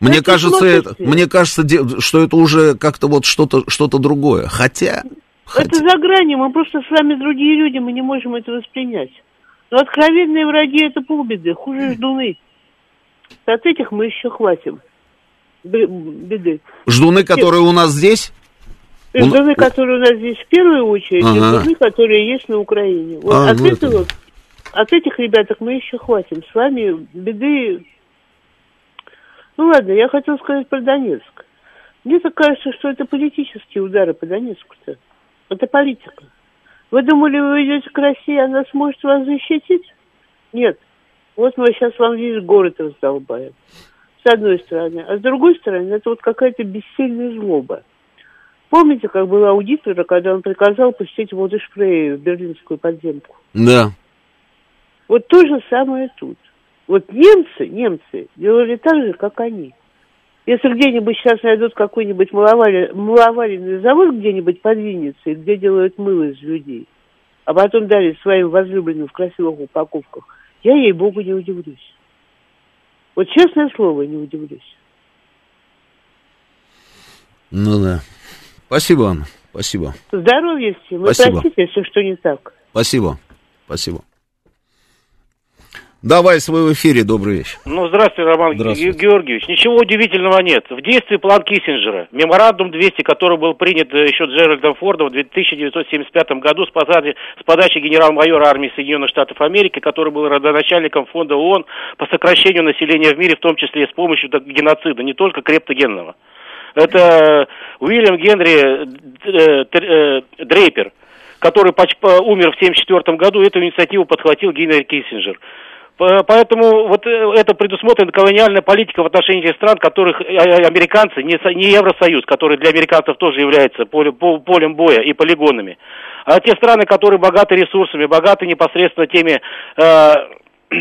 Speaker 1: Мне
Speaker 2: Это
Speaker 1: кажется, это, мне кажется, что это уже как-то вот что-то что другое. Хотя,
Speaker 2: Это
Speaker 1: хотя-
Speaker 2: за гранью, мы просто с вами другие люди, мы не можем это воспринять. Но откровенные враги это полбеды, хуже ждуны. От этих мы еще хватим. Бе- Беды.
Speaker 1: ждуны, которые у нас здесь,
Speaker 2: И Ждуны, которые у нас здесь в первую очередь, и
Speaker 1: Ага.
Speaker 2: ждуны, которые есть на Украине. Вот
Speaker 1: А,
Speaker 2: от,
Speaker 1: ну это-
Speaker 2: этого, от этих ребяток мы еще хватим. С вами беды... Ну ладно, я хотел сказать про Донецк. Мне так кажется, что это политические удары по Донецку-то. Это политика. Вы думали, вы идете к России, она сможет вас защитить? Нет. Вот мы сейчас вам весь город раздолбаем. С одной стороны. А с другой стороны, это вот какая-то бессильная злоба. Помните, как было аудитора, когда он приказал пустить воду шпрей в берлинскую подземку?
Speaker 1: да.
Speaker 2: Вот то же самое тут. Вот немцы, немцы делали так же, как они. Если где-нибудь сейчас найдут какой-нибудь маловарен- маловаренный завод где-нибудь под Винницей, где делают мыло из людей, а потом дали своим возлюбленным в красивых упаковках, я ей-богу не удивлюсь. Вот честное слово, не удивлюсь.
Speaker 1: Ну да. Спасибо, Анна. Спасибо.
Speaker 2: Здоровья всем. Вы
Speaker 1: Спасибо.
Speaker 2: простите, если что не так.
Speaker 1: Спасибо. Спасибо. Давай свой в эфире, добрый вечер.
Speaker 5: Ну, здравствуйте, Роман
Speaker 1: Здравствуйте.
Speaker 5: Ге- Георгиевич. Ничего удивительного нет. В действии план Киссинджера. Меморандум 200, который был принят э, еще Джеральдом Фордом в 1975 году с подачи, с подачи генерал-майора армии Соединенных Штатов Америки, который был родоначальником фонда ООН по сокращению населения в мире, в том числе и с помощью геноцида, не только крептогенного. Это Уильям Генри э, э, Дрейпер, который умер в 1974 году, эту инициативу подхватил Генри Киссинджер. По- Поэтому вот э, это предусмотрена колониальная политика в отношении этих стран, которых э, э, американцы, не, со- не Евросоюз, который для американцев тоже является поле- по- полем боя и полигонами, а те страны, которые богаты ресурсами, богаты непосредственно теми э,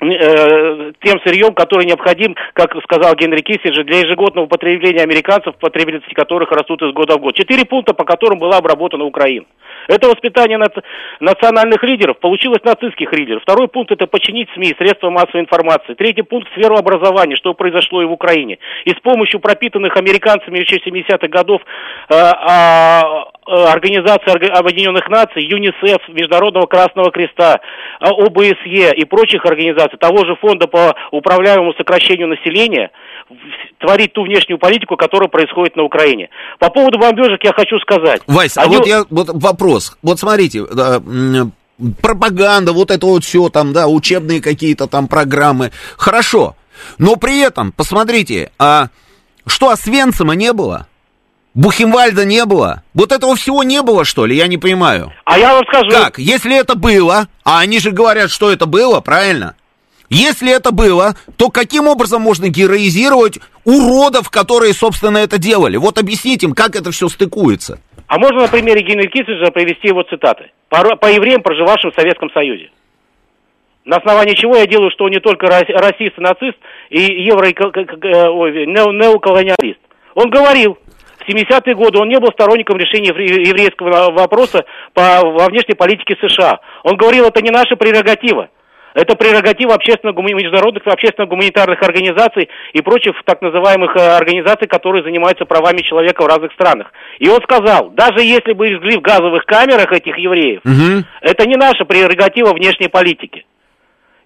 Speaker 5: э, тем сырьем, который необходим, как сказал Генри Киссинджер, для ежегодного потребления американцев, потребительности которых растут из года в год. Четыре пункта, по которым была обработана Украина. Это воспитание наци- национальных лидеров, получилось нацистских лидеров. Второй пункт – это подчинить СМИ, средства массовой информации. Третий пункт – сферу образования, что произошло и в Украине. И с помощью пропитанных американцами еще 70-х годов э, а, Организации Орга- Объединенных Наций, ЮНИСЕФ, Международного Красного Креста, а, ОБСЕ и прочих организаций, того же фонда по управляемому сокращению населения, творить ту внешнюю политику, которая происходит на Украине. По поводу бомбежек я хочу сказать.
Speaker 1: Вась, а
Speaker 5: Они-
Speaker 1: вот я вот вопрос. Вот смотрите, м, пропаганда, вот это вот все там, да, учебные какие-то там программы. Хорошо. Но при этом, посмотрите, а что Освенцима не было? Бухенвальда не было? Вот этого всего не было, что ли? Я не понимаю.
Speaker 5: А я вам скажу...
Speaker 1: Как? Если это было, а они же говорят, что это было, правильно? Если это было, то каким образом можно героизировать уродов, которые, собственно, это делали? Вот объясните им, как это все стыкуется.
Speaker 5: А можно на примере Генри Киссинджера привести его цитаты? По, по евреям, проживавшим в Советском Союзе. На основании чего я делаю, что он не только рас- расист и нацист, и евро... э, ой, нео- неоколониалист. Он говорил, в 70-е годы он не был сторонником решения евре- еврейского вопроса по, во внешней политике США. Он говорил, это не наша прерогатива. Это прерогатива общественно международных общественно-гуманитарных организаций и прочих так называемых э, организаций, которые занимаются правами человека в разных странах. И он сказал, даже если бы жгли в газовых камерах этих евреев,
Speaker 1: Мгм.
Speaker 5: это не наша прерогатива внешней политики.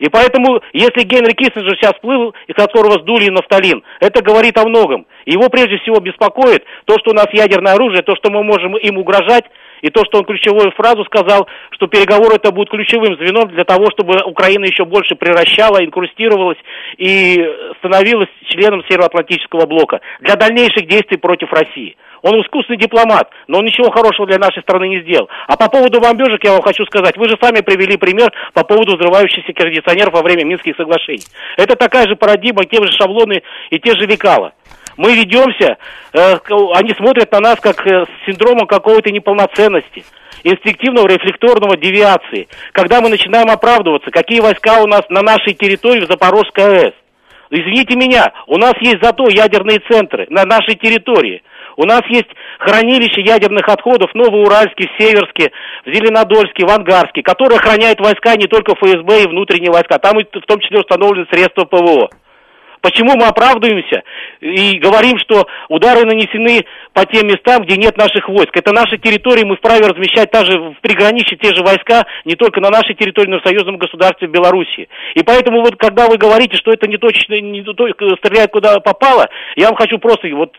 Speaker 5: И поэтому, если Генри Киссинджер сейчас всплыл, из которого сдули нафталин, это говорит о многом. Его прежде всего беспокоит то, что у нас ядерное оружие, то, что мы можем им угрожать, и то, что он ключевую фразу сказал, что переговоры это будут ключевым звеном для того, чтобы Украина еще больше превращала, инкрустировалась и становилась членом Североатлантического блока для дальнейших действий против России. Он искусный дипломат, но он ничего хорошего для нашей страны не сделал. А по поводу бомбежек я вам хочу сказать, вы же сами привели пример по поводу взрывающихся кондиционеров во время Минских соглашений. Это такая же парадигма, те же шаблоны и те же лекала. Мы ведемся, э, они смотрят на нас как э, с синдромом какой-то неполноценности инстинктивного рефлекторного девиации, когда мы начинаем оправдываться, какие войска у нас на нашей территории в Запорожской АЭС. Извините меня, у нас есть зато ядерные центры на нашей территории. У нас есть хранилище ядерных отходов в Новоуральске, в Северске, в Зеленодольске, в Ангарске, которые охраняют войска не только ФСБ и внутренние войска. Там в том числе установлены средства ПВО. Почему мы оправдываемся и говорим, что удары нанесены по тем местам, где нет наших войск? Это наши территории, мы вправе размещать даже в приграничье те же войска не только на нашей территории, но и в союзном государстве Беларуси. И поэтому вот когда вы говорите, что это не точно, не только стреляет куда попало, я вам хочу просто вот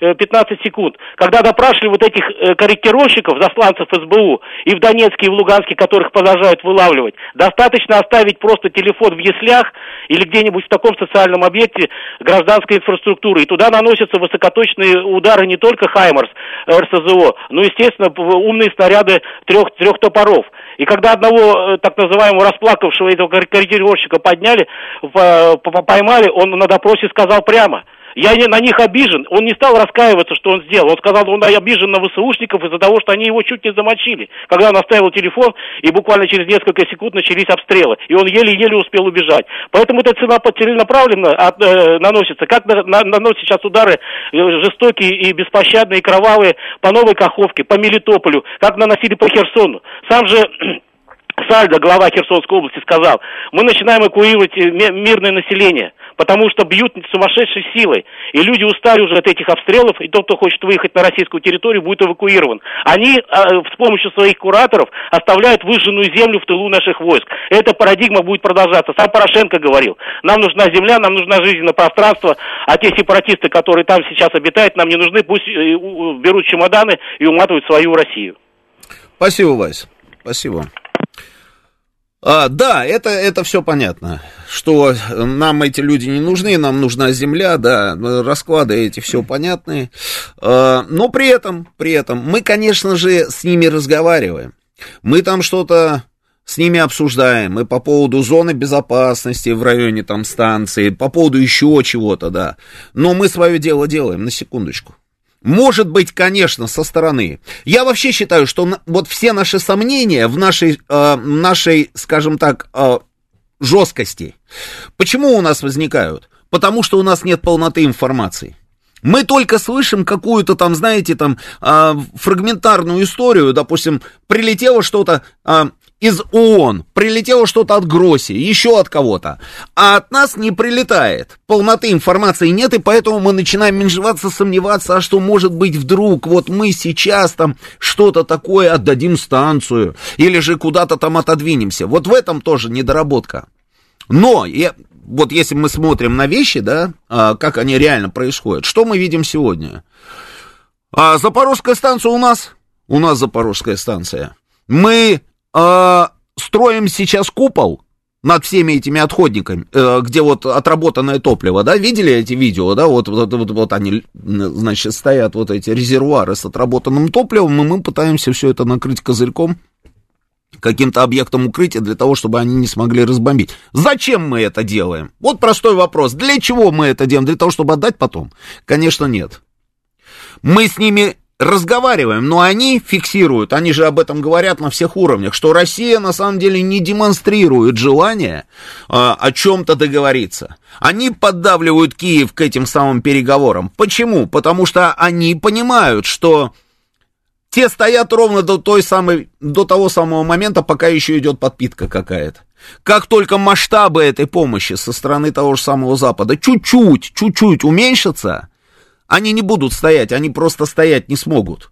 Speaker 5: 15 э, секунд. Когда допрашивали вот этих э, корректировщиков, засланцев СБУ и в Донецке, и в Луганске, которых продолжают вылавливать, достаточно оставить просто телефон в яслях или где-нибудь в таком социальном объекте гражданской инфраструктуры. И туда наносятся высокоточные удары не только Хаймарс, РСЗО, но, естественно, умные снаряды трех, трех топоров. И когда одного э, так называемого расплакавшего этого корректировщика подняли, поймали, он на допросе сказал прямо – я не, на них обижен. Он не стал раскаиваться, что он сделал. Он сказал, он обижен на ВСУшников из-за того, что они его чуть не замочили. Когда он оставил телефон, и буквально через несколько секунд начались обстрелы. И он еле-еле успел убежать. Поэтому эта цена целенаправленно от, э, наносится. Как на, на, наносят сейчас удары э, жестокие и беспощадные, и кровавые по Новой Каховке, по Мелитополю, как наносили по Херсону. Сам же Сальдо, глава Херсонской области, сказал, мы начинаем эвакуировать э, мирное население – потому что бьют сумасшедшей силой. И люди устали уже от этих обстрелов, и тот, кто хочет выехать на российскую территорию, будет эвакуирован. Они а, с помощью своих кураторов оставляют выжженную землю в тылу наших войск. Эта парадигма будет продолжаться. Сам Порошенко говорил, нам нужна земля, нам нужна жизненное пространство, а те сепаратисты, которые там сейчас обитают, нам не нужны, пусть э, берут чемоданы и уматывают свою Россию.
Speaker 1: Спасибо, Вась. Спасибо. А, да, это, это все понятно, что нам эти люди не нужны, нам нужна земля, да, расклады эти все понятные, а, но при этом, при этом мы, конечно же, с ними разговариваем, мы там что-то с ними обсуждаем, мы по поводу зоны безопасности в районе там станции, по поводу еще чего-то, да, но мы свое дело делаем, на секундочку. Может быть, конечно, со стороны. Я вообще считаю, что вот все наши сомнения в нашей, э, нашей скажем так, э, жесткости, почему у нас возникают? Потому что у нас нет полноты информации. Мы только слышим какую-то там, знаете, там э, фрагментарную историю, допустим, прилетело что-то, э, из ООН, прилетело что-то от Гросси, еще от кого-то, а от нас не прилетает. Полноты информации нет, и поэтому мы начинаем менжеваться, сомневаться, а что может быть вдруг, вот мы сейчас там что-то такое отдадим станцию, или же куда-то там отодвинемся. Вот в этом тоже недоработка. Но, я, вот если мы смотрим на вещи, да, а, как они реально происходят, что мы видим сегодня? А, Запорожская станция у нас, у нас Запорожская станция. Мы э, строим сейчас купол над всеми этими отходниками, э, где вот отработанное топливо, да, видели эти видео, да, вот, вот, вот, вот они, значит, стоят вот эти резервуары с отработанным топливом, и мы пытаемся все это накрыть козырьком, каким-то объектом укрытия для того, чтобы они не смогли разбомбить. Зачем мы это делаем? Вот простой вопрос. Для чего мы это делаем? Для того, чтобы отдать потом? Конечно, нет. Мы с ними разговариваем, но они фиксируют, они же об этом говорят на всех уровнях, что Россия на самом деле не демонстрирует желание э, о чем-то договориться. Они поддавливают Киев к этим самым переговорам. Почему? Потому что они понимают, что те стоят ровно до, той самой, до того самого момента, пока еще идет подпитка какая-то. Как только масштабы этой помощи со стороны того же самого Запада чуть-чуть, чуть-чуть уменьшатся, они не будут стоять, они просто стоять не смогут.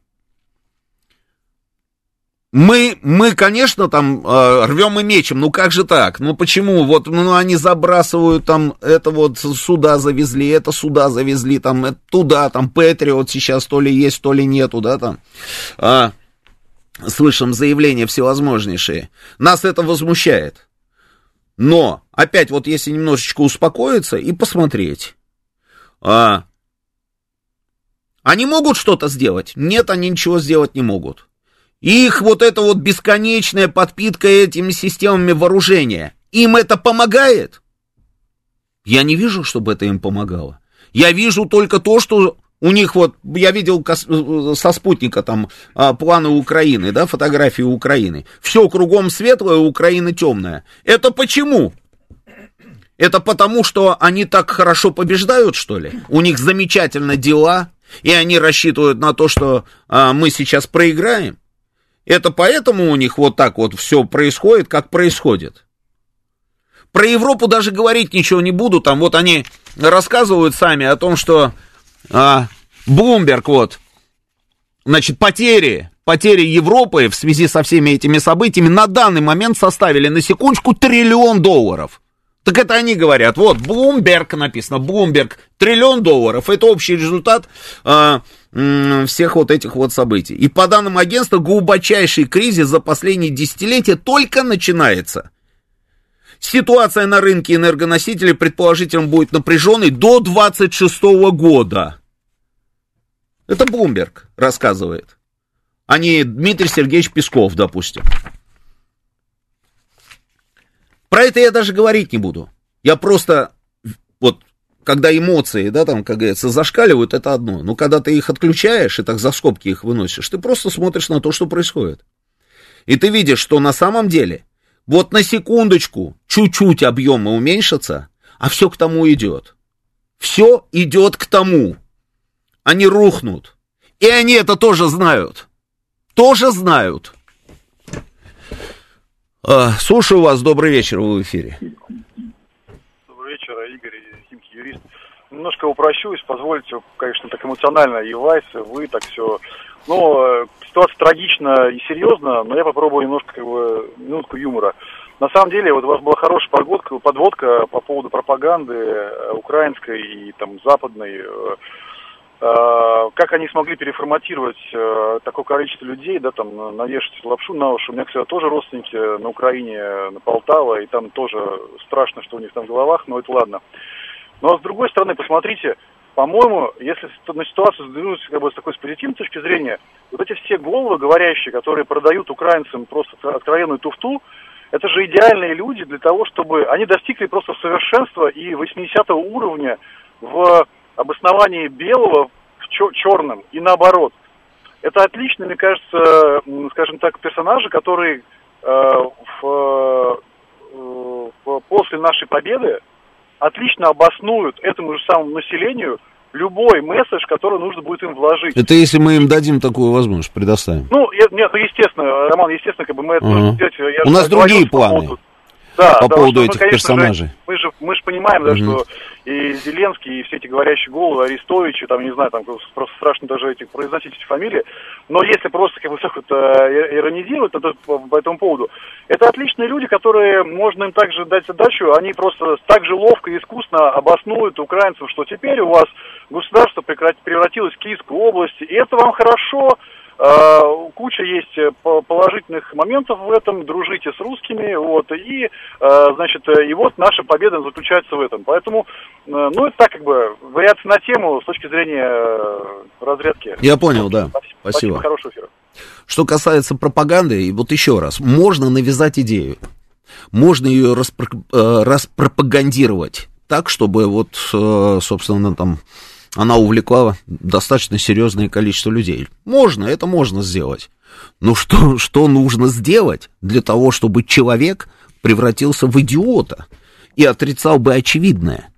Speaker 1: мы, мы, конечно, там э, рвем и мечем, ну как же так? Ну почему? Вот ну, они забрасывают там, это вот сюда завезли, это сюда завезли, там, это туда, там, Патриот сейчас то ли есть, то ли нету, да, там. А, слышим заявления всевозможнейшие. Нас это возмущает. Но, опять вот если немножечко успокоиться и посмотреть, а, они могут что-то сделать? Нет, они ничего сделать не могут. Их вот эта вот бесконечная подпитка этими системами вооружения, им это помогает? Я не вижу, чтобы это им помогало. Я вижу только то, что у них вот, я видел со спутника там а, планы Украины, да, фотографии Украины. Все кругом светлое, Украина темная. Это почему? Это потому, что они так хорошо побеждают, что ли? У них замечательно дела, и они рассчитывают на то, что а, мы сейчас проиграем? Это поэтому у них вот так вот все происходит, как происходит. Про Европу даже говорить ничего не буду. Там вот они рассказывают сами о том, что а, Блумберг вот, значит, потери, потери Европы в связи со всеми этими событиями на данный момент составили на секундочку триллион долларов. Так это они говорят, вот, Блумберг написано, Блумберг, триллион долларов, это общий результат а, всех вот этих вот событий. И по данным агентства, глубочайший кризис за последние десятилетия только начинается. Ситуация на рынке энергоносителей предположительно будет напряженной до 26 года. Это Блумберг рассказывает, а не Дмитрий Сергеевич Песков, допустим. Про это я даже говорить не буду. Я просто вот когда эмоции, да, там, как говорится, зашкаливают, это одно. Но когда ты их отключаешь и так за скобки их выносишь, ты просто смотришь на то, что происходит. И ты видишь, что на самом деле, вот на секундочку, чуть-чуть объемы уменьшатся, а все к тому идет. Все идет к тому. Они рухнут. И они это тоже знают. Тоже знают. А, слушаю вас, добрый вечер, вы в эфире.
Speaker 6: Добрый вечер, Игорь юрист. Немножко упрощусь, позвольте, конечно, так эмоционально, и Вайс, и вы, так все. Но э, ситуация трагична и серьезна, но я попробую немножко, как бы, минутку юмора. На самом деле, вот у вас была хорошая подводка, подводка по поводу пропаганды э, украинской и там западной. Э, как они смогли переформатировать такое количество людей, да, там, навешать лапшу на уши. У меня, кстати, тоже родственники на Украине, на Полтава, и там тоже страшно, что у них там в головах, но это ладно. Но с другой стороны, посмотрите, по-моему, если на ситуацию взглянуть как бы, с такой с позитивной точки зрения, вот эти все головы говорящие, которые продают украинцам просто откровенную туфту, это же идеальные люди для того, чтобы они достигли просто совершенства и 80 уровня в обосновании белого в черном и наоборот. Это отлично, мне кажется, скажем так, персонажи, которые э, в, э, после нашей победы отлично обоснуют этому же самому населению любой месседж, который нужно будет им вложить.
Speaker 1: Это если мы им дадим такую возможность, предоставим.
Speaker 6: Ну, нет, ну, естественно, Роман, естественно, как бы мы это...
Speaker 1: Угу. Делать, я У нас другие планы. Поводу,
Speaker 6: да,
Speaker 1: по
Speaker 6: да,
Speaker 1: поводу
Speaker 6: что,
Speaker 1: этих ну, персонажей. Же,
Speaker 6: мы же мы же понимаем, да, что и Зеленский, и все эти говорящие головы, Арестовичи, там, не знаю, там просто страшно даже этих произносить эти фамилии. Но если просто как бы так вот э, иронизировать то, по, по этому поводу, это отличные люди, которые можно им также дать задачу, они просто так же ловко и искусно обоснуют украинцев, что теперь у вас государство превратилось в Киевскую область, и это вам хорошо, куча есть э, положительных моментов в этом, дружите с русскими, вот, и, э, значит, и вот наша победа заключается в этом. Поэтому, ну, это так, как бы, вариация на тему с точки зрения разрядки.
Speaker 1: Я понял, да. Спасибо. Спасибо.
Speaker 6: Хорошего эфира.
Speaker 1: Что касается пропаганды, и вот еще раз, можно навязать идею, можно ее распро распропагандировать так, чтобы вот, собственно, там она увлекла достаточно серьезное количество людей. Можно, это можно сделать. Но что, что нужно сделать для того, чтобы человек превратился в идиота и отрицал бы очевидное?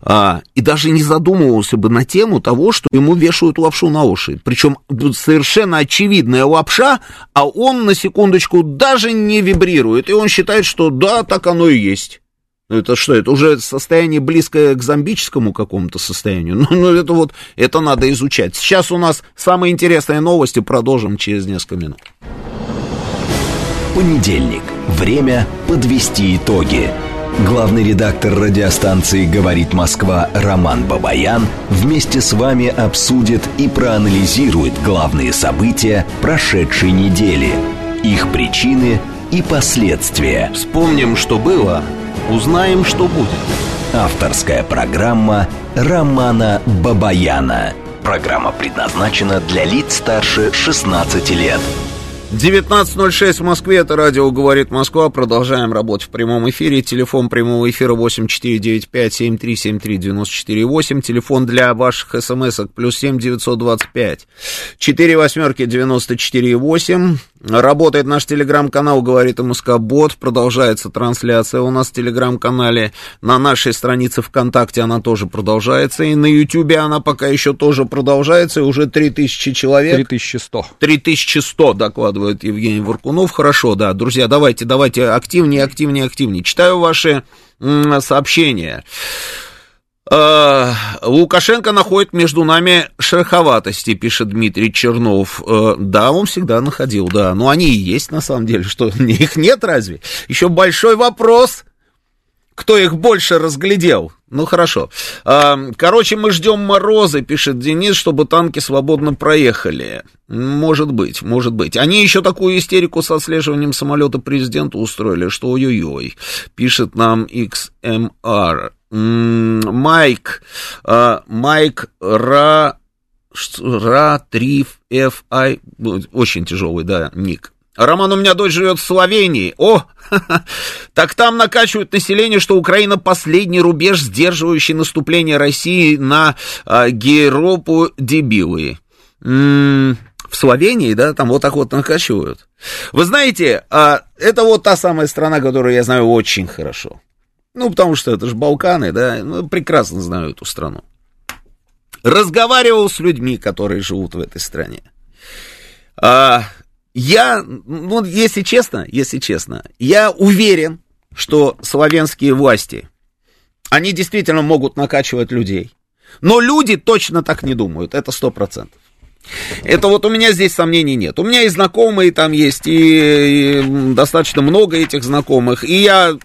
Speaker 1: А, и даже не задумывался бы на тему того, что ему вешают лапшу на уши. Причем совершенно очевидная лапша, а он на секундочку даже не вибрирует. И он считает, что да, так оно и есть. Ну, это что, это уже состояние близкое к зомбическому какому-то состоянию? Ну, ну, это вот, это надо изучать. Сейчас у нас самые интересные новости, продолжим через несколько минут.
Speaker 3: Понедельник. Время подвести итоги. Главный редактор радиостанции «Говорит Москва» Роман Бабаян вместе с вами обсудит и проанализирует главные события прошедшей недели, их причины и последствия.
Speaker 1: Вспомним, что было, узнаем, что будет.
Speaker 3: Авторская программа Романа Бабаяна. Программа предназначена для лиц старше 16 лет.
Speaker 1: 19.06 в Москве, это радио «Говорит Москва». Продолжаем работать в прямом эфире. Телефон прямого эфира 8495-7373-94-8. Телефон для ваших смс-ок плюс 7 925 4 восьмерки 94-8. Работает наш телеграм-канал «Говорит МСК Бот». Продолжается трансляция у нас в телеграм-канале. На нашей странице ВКонтакте она тоже продолжается. И на Ютьюбе она пока еще тоже продолжается. И уже 3000 человек.
Speaker 7: 3100.
Speaker 1: 3100 докладывает Евгений Варкунов. Хорошо, да, друзья, давайте, давайте активнее, активнее, активнее. Читаю ваши сообщения. Э, Лукашенко находит между нами шероховатости, пишет Дмитрий Чернов. Э, да, он всегда находил, да. Но они и есть на самом деле, что их нет разве? Еще большой вопрос, кто их больше разглядел. Ну хорошо. А, Короче, мы ждем морозы, пишет Денис, чтобы танки свободно проехали. Может быть, может быть. Они еще такую истерику с отслеживанием самолета президента устроили, что ой-ой-ой, пишет нам XMR. М, Майк, а, Майк Ра, Ра, Триф, Ф, Ай, очень тяжелый, да, ник. Роман, у меня дочь живет в Словении. О, так там накачивают население, что Украина последний рубеж, сдерживающий наступление России на а, Геропу дебилы. В Словении, да, там вот так вот накачивают. Вы знаете, а, это вот та самая страна, которую я знаю очень хорошо. Ну, потому что это же Балканы, да, ну, прекрасно знаю эту страну. Разговаривал с людьми, которые живут в этой стране. А, я, ну, если честно, если честно, я уверен, что славянские власти, они действительно могут накачивать людей. Но люди точно так не думают, это сто процентов. Это вот у меня здесь сомнений нет. У меня и знакомые там есть, и, и достаточно много этих знакомых. И я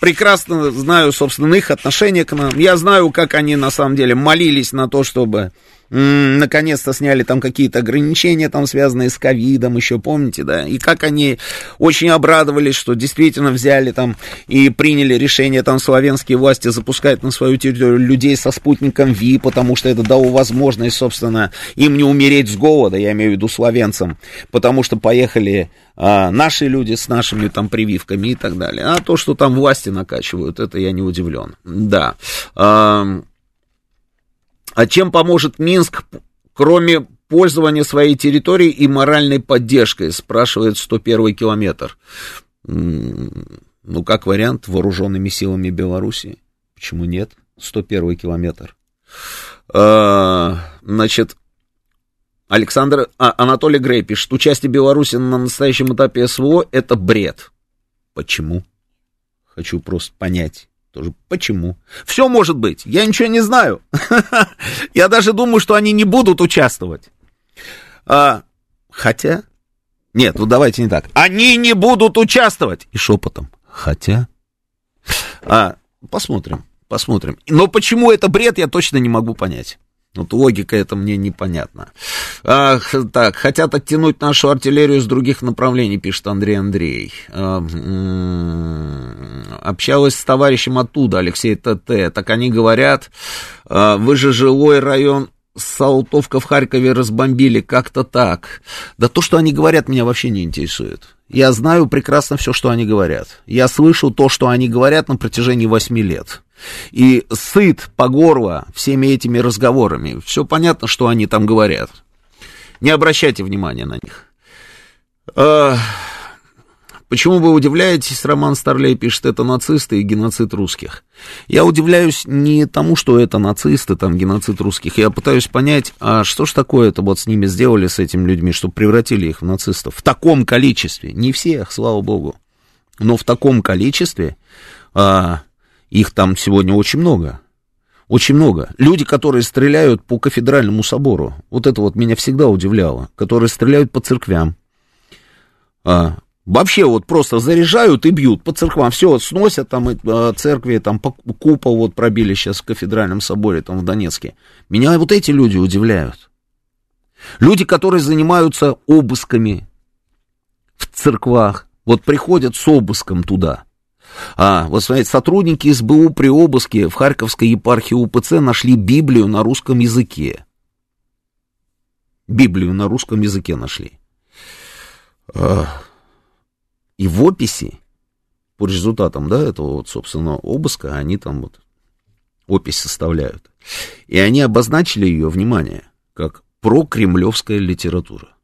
Speaker 1: прекрасно знаю, собственно, их отношение к нам. Я знаю, как они на самом деле молились на то, чтобы наконец-то сняли там какие-то ограничения, там связанные с ковидом, еще помните, да, и как они очень обрадовались, что действительно взяли там и приняли решение там славянские власти запускать на свою территорию людей со спутником ВИ, потому что это дало возможность, собственно, им не умереть с голода, я имею в виду славянцам, потому что поехали а, наши люди с нашими там прививками и так далее. А то, что там власти накачивают, это я не удивлен. Да. Ам, а чем поможет Минск, кроме пользования своей территорией и моральной поддержкой, спрашивает 101 километр. Ну, как вариант, вооруженными силами Белоруссии. Почему нет? 101 километр. А, Значит, Александр а, Анатолий Грей пишет, участие Беларуси на настоящем этапе СВО это бред. Почему? Хочу просто понять. Тоже почему? Все может быть. Я ничего не знаю. Я даже думаю, что они не будут участвовать. А, хотя... Нет, ну давайте не так. Они не будут участвовать. И шепотом. Хотя... А, посмотрим, посмотрим. Но почему это бред, я точно не могу понять. Вот логика это мне непонятна. А, так, хотят оттянуть нашу артиллерию с других направлений, пишет Андрей Андрей. А, общалась с товарищем оттуда, Алексей ТТ. Так они говорят, а, вы же жилой район Салтовка в Харькове разбомбили, как-то так. Да то, что они говорят, меня вообще не интересует. Я знаю прекрасно все, что они говорят. Я слышу то, что они говорят на протяжении восьми лет. И сыт по горло всеми этими разговорами. Все понятно, что они там говорят. Не обращайте внимания на них. Почему вы удивляетесь, Роман Старлей пишет, это нацисты и геноцид русских? Я удивляюсь не тому, что это нацисты, там, геноцид русских. Я пытаюсь понять, а что ж такое это вот с ними сделали, с этими людьми, что превратили их в нацистов? В таком количестве. Не всех, слава богу. Но в таком количестве а, их там сегодня очень много. Очень много. Люди, которые стреляют по кафедральному собору. Вот это вот меня всегда удивляло. Которые стреляют по церквям. А, Вообще вот просто заряжают и бьют по церквам. Все, сносят там э, церкви, там купол вот пробили сейчас в кафедральном соборе там в Донецке. Меня вот эти люди удивляют. Люди, которые занимаются обысками в церквах, вот приходят с обыском туда. А, вот смотрите, сотрудники СБУ при обыске в Харьковской епархии УПЦ нашли Библию на русском языке. Библию на русском языке нашли. И в описи, по результатам, да, этого вот, собственно, обыска, они там вот опись составляют. И они обозначили ее, внимание, как прокремлевская литература.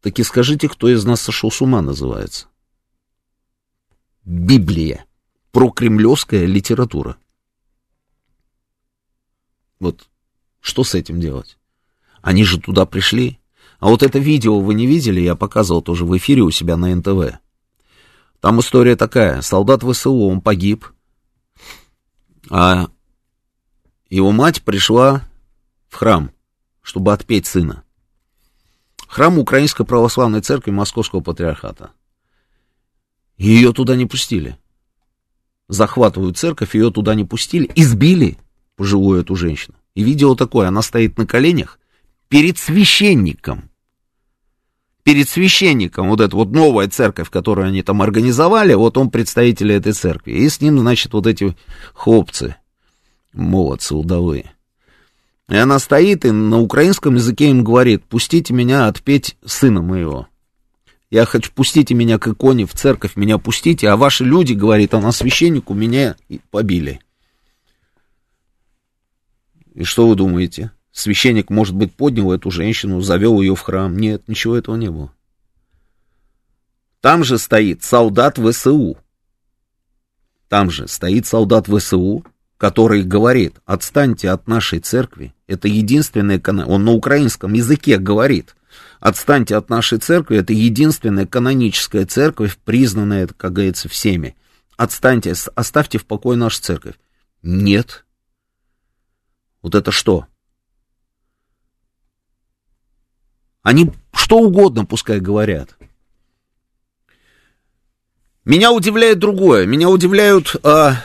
Speaker 1: Так и скажите, кто из нас сошел с ума называется? Библия. Прокремлевская литература. Вот что с этим делать? Они же туда пришли. А вот это видео вы не видели, я показывал тоже в эфире у себя на НТВ. Там история такая. Солдат ВСУ, он погиб. А его мать пришла в храм, чтобы отпеть сына. Храм Украинской Православной Церкви Московского Патриархата. Ее туда не пустили. Захватывают церковь, ее туда не пустили. Избили пожилую эту женщину. И видео такое, она стоит на коленях перед священником. Перед священником, вот эта вот новая церковь, которую они там организовали, вот он представитель этой церкви. И с ним, значит, вот эти хлопцы, молодцы, удовые. И она стоит и на украинском языке им говорит, пустите меня отпеть сына моего. Я хочу, пустите меня к иконе в церковь, меня пустите, а ваши люди, говорит она священнику, меня побили. И что вы думаете? Священник, может быть, поднял эту женщину, завел ее в храм. Нет, ничего этого не было. Там же стоит солдат ВСУ. Там же стоит солдат ВСУ, который говорит, отстаньте от нашей церкви, это единственная, он на украинском языке говорит, отстаньте от нашей церкви, это единственная каноническая церковь, признанная, как говорится, всеми. Отстаньте, оставьте в покое нашу церковь. Нет. Вот это что? Они что угодно пускай говорят. Меня удивляет другое. Меня удивляют а,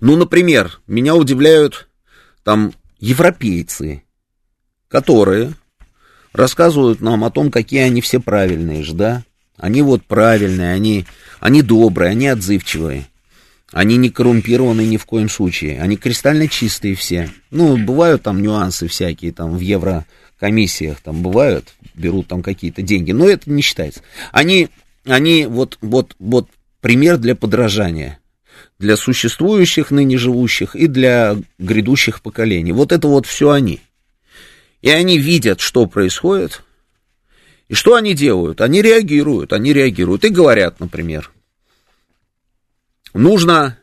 Speaker 1: ну, например, меня удивляют там европейцы, которые рассказывают нам о том, какие они все правильные же, да? Они вот правильные, они, они добрые, они отзывчивые. Они не коррумпированы ни в коем случае. Они кристально чистые все. Ну, бывают там нюансы всякие, там в еврокомиссиях там бывают, берут там какие-то деньги, но это не считается. Они, они вот, вот, вот пример для подражания для существующих, ныне живущих и для грядущих поколений. Вот это вот все они. И они видят, что происходит, и что они делают? Они реагируют, они реагируют и говорят, например, нужно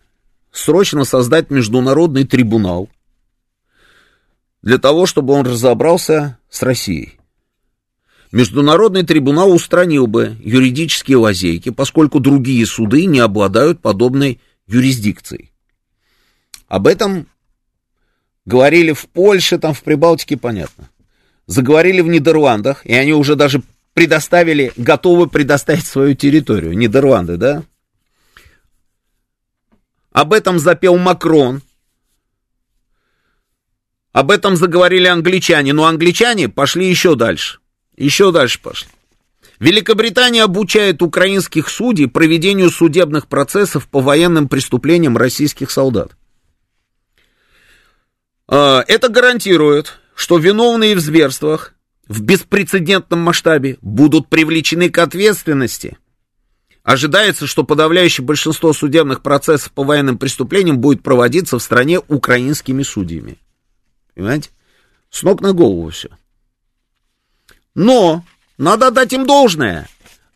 Speaker 1: срочно создать международный трибунал для того, чтобы он разобрался с Россией. Международный трибунал устранил бы юридические лазейки, поскольку другие суды не обладают подобной юрисдикцией. Об этом говорили в Польше, там в Прибалтике, понятно. Заговорили в Нидерландах, и они уже даже предоставили, готовы предоставить свою территорию. Нидерланды, да? Об этом запел Макрон. Об этом заговорили англичане. Но англичане пошли еще дальше. Еще дальше пошли. Великобритания обучает украинских судей проведению судебных процессов по военным преступлениям российских солдат. А, это гарантирует, что виновные в зверствах в беспрецедентном масштабе будут привлечены к ответственности. Ожидается, что подавляющее большинство судебных процессов по военным преступлениям будет проводиться в стране украинскими судьями. Понимаете? С ног на голову все. Но надо дать им должное.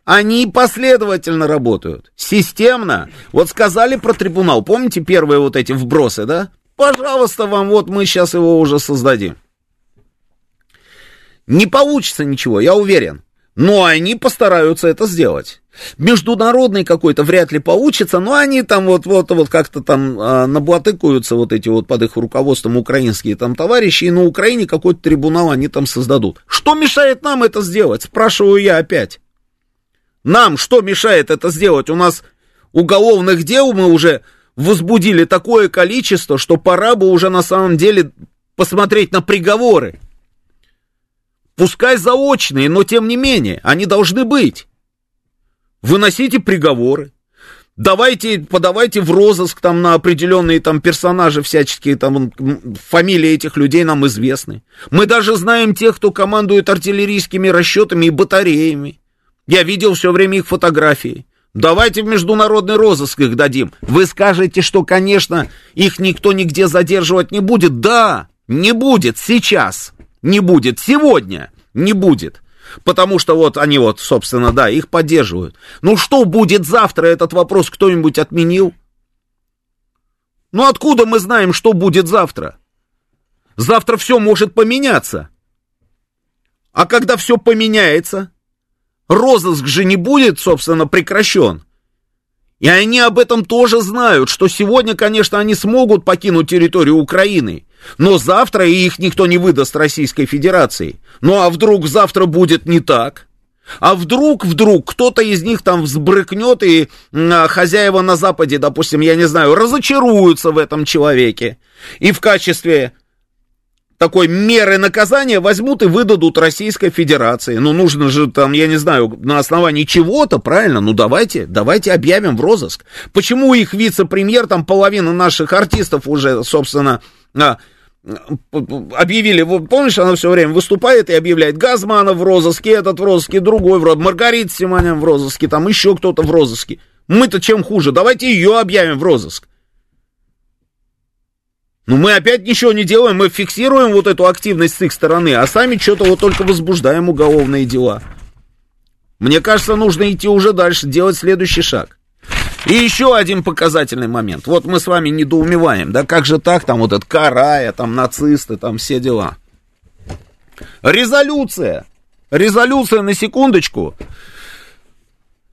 Speaker 1: Они последовательно работают, системно. Вот сказали про трибунал, помните первые вот эти вбросы, да? Пожалуйста, вам вот мы сейчас его уже создадим. Не получится ничего, я уверен. Но они постараются это сделать. Международный какой-то вряд ли получится, но они там вот, вот, вот как-то там а, наблатыкаются вот эти вот под их руководством украинские там товарищи, и на Украине какой-то трибунал они там создадут. Что мешает нам это сделать? Спрашиваю я опять. Нам что мешает это сделать? У нас уголовных дел мы уже возбудили такое количество, что пора бы уже на самом деле посмотреть на приговоры. Пускай заочные, но тем не менее, они должны быть. Выносите приговоры. Давайте, подавайте в розыск там на определенные там персонажи всяческие, там фамилии этих людей нам известны. Мы даже знаем тех, кто командует артиллерийскими расчетами и батареями. Я видел все время их фотографии. Давайте в международный розыск их дадим. Вы скажете, что, конечно, их никто нигде задерживать не будет. Да, не будет сейчас. Не будет сегодня. Не будет. Потому что вот они вот, собственно, да, их поддерживают. Ну что будет завтра, этот вопрос кто-нибудь отменил? Ну откуда мы знаем, что будет завтра? Завтра все может поменяться. А когда все поменяется, розыск же не будет, собственно, прекращен. И они об этом тоже знают, что сегодня, конечно, они смогут покинуть территорию Украины, но завтра их никто не выдаст Российской Федерации. Ну а вдруг завтра будет не так? А вдруг, вдруг кто-то из них там взбрыкнет, и а, хозяева на Западе, допустим, я не знаю, разочаруются в этом человеке. И в качестве такой меры наказания возьмут и выдадут Российской Федерации. Ну, нужно же там, я не знаю, на основании чего-то, правильно? Ну, давайте, давайте объявим в розыск. Почему их вице-премьер, там половина наших артистов уже, собственно, а, объявили, помнишь, она все время выступает и объявляет Газманов в розыске, этот в розыске, другой в розыске, Маргарита Симонян в розыске, там еще кто-то в розыске. Мы-то чем хуже? Давайте ее объявим в розыск. Ну, мы опять ничего не делаем, мы фиксируем вот эту активность с их стороны, а сами что-то вот только возбуждаем уголовные дела. Мне кажется, нужно идти уже дальше, делать следующий шаг. И еще один показательный момент. Вот мы с вами недоумеваем, да, как же так, там вот этот карая, там нацисты, там все дела. Резолюция. Резолюция на секундочку.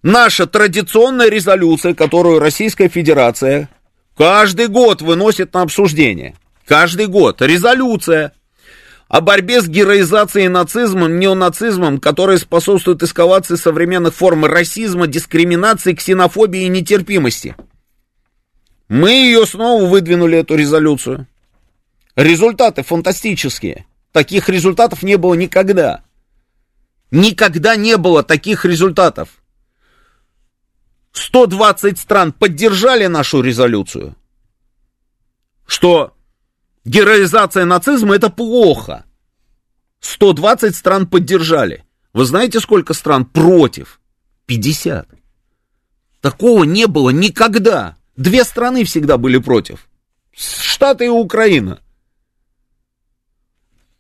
Speaker 1: Наша традиционная резолюция, которую Российская Федерация каждый год выносит на обсуждение. Каждый год. Резолюция о борьбе с героизацией нацизмом, неонацизмом, который способствует эскалации современных форм расизма, дискриминации, ксенофобии и нетерпимости. Мы ее снова выдвинули, эту резолюцию. Результаты фантастические. Таких результатов не было никогда. Никогда не было таких результатов. 120 стран поддержали нашу резолюцию, что героизация нацизма это плохо. 120 стран поддержали. Вы знаете, сколько стран против? 50. Такого не было никогда. Две страны всегда были против. Штаты и Украина.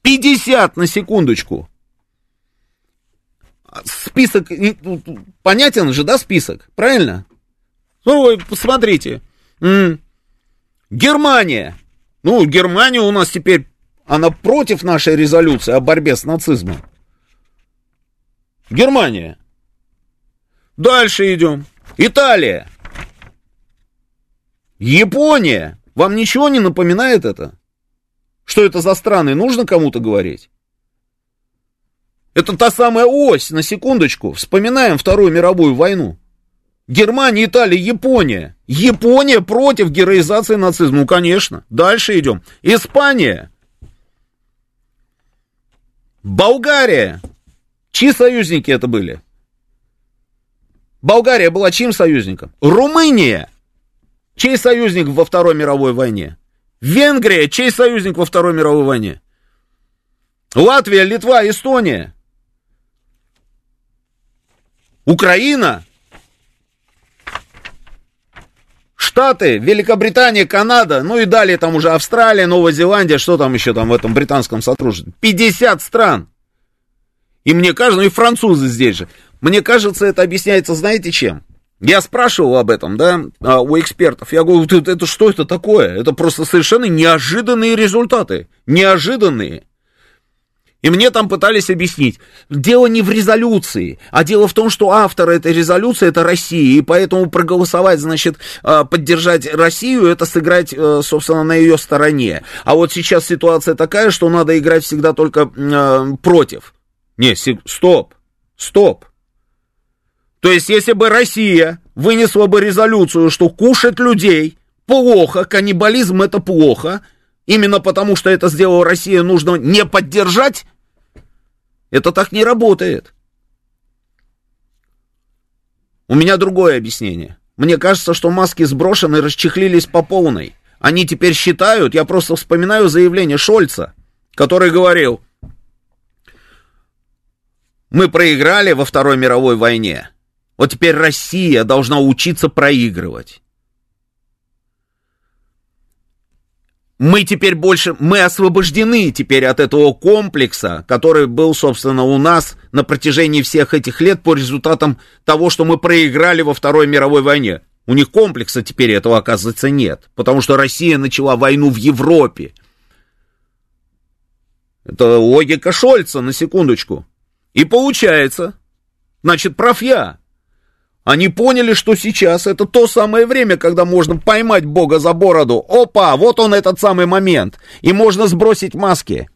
Speaker 1: 50 на секундочку. Список, понятен же, да, список? Правильно? Ну, посмотрите. Германия. Ну, Германия у нас теперь, она против нашей резолюции о борьбе с нацизмом. Германия. Дальше идем. Италия. Япония. Вам ничего не напоминает это? Что это за страны? Нужно кому-то говорить? Это та самая ось, на секундочку. Вспоминаем Вторую мировую войну. Германия, Италия, Япония. Япония против героизации нацизма. Ну, конечно. Дальше идем. Испания. Болгария. Чьи союзники это были? Болгария была чьим союзником? Румыния. Чей союзник во Второй мировой войне? Венгрия. Чей союзник во Второй мировой войне? Латвия, Литва, Эстония. Украина Штаты, Великобритания, Канада, ну и далее там уже Австралия, Новая Зеландия, что там еще там в этом британском сотрудничестве. 50 стран. И мне кажется, ну и французы здесь же. Мне кажется, это объясняется, знаете чем? Я спрашивал об этом, да, а, у экспертов. Я говорю, это, это что это такое? Это просто совершенно неожиданные результаты. Неожиданные. И мне там пытались объяснить, дело не в резолюции, а дело в том, что автор этой резолюции это Россия, и поэтому проголосовать, значит, э, поддержать Россию, это сыграть, э, собственно, на ее стороне. А вот сейчас ситуация такая, что надо играть всегда только э, против. Не, стоп, стоп. То есть, если бы Россия вынесла бы резолюцию, что кушать людей плохо, каннибализм это плохо, именно потому что это сделала Россия, нужно не поддержать, это так не работает. У меня другое объяснение. Мне кажется, что маски сброшены, расчехлились по полной. Они теперь считают, я просто вспоминаю заявление Шольца, который говорил, мы проиграли во Второй мировой войне, вот теперь Россия должна учиться проигрывать. Мы теперь больше, мы освобождены теперь от этого комплекса, который был, собственно, у нас на протяжении всех этих лет по результатам того, что мы проиграли во Второй мировой войне. У них комплекса теперь этого, оказывается, нет, потому что Россия начала войну в Европе. Это логика Шольца, на секундочку. И получается, значит, прав я. Они поняли, что сейчас это то самое время, когда можно поймать Бога за бороду. Опа, вот он этот самый момент. И можно сбросить маски.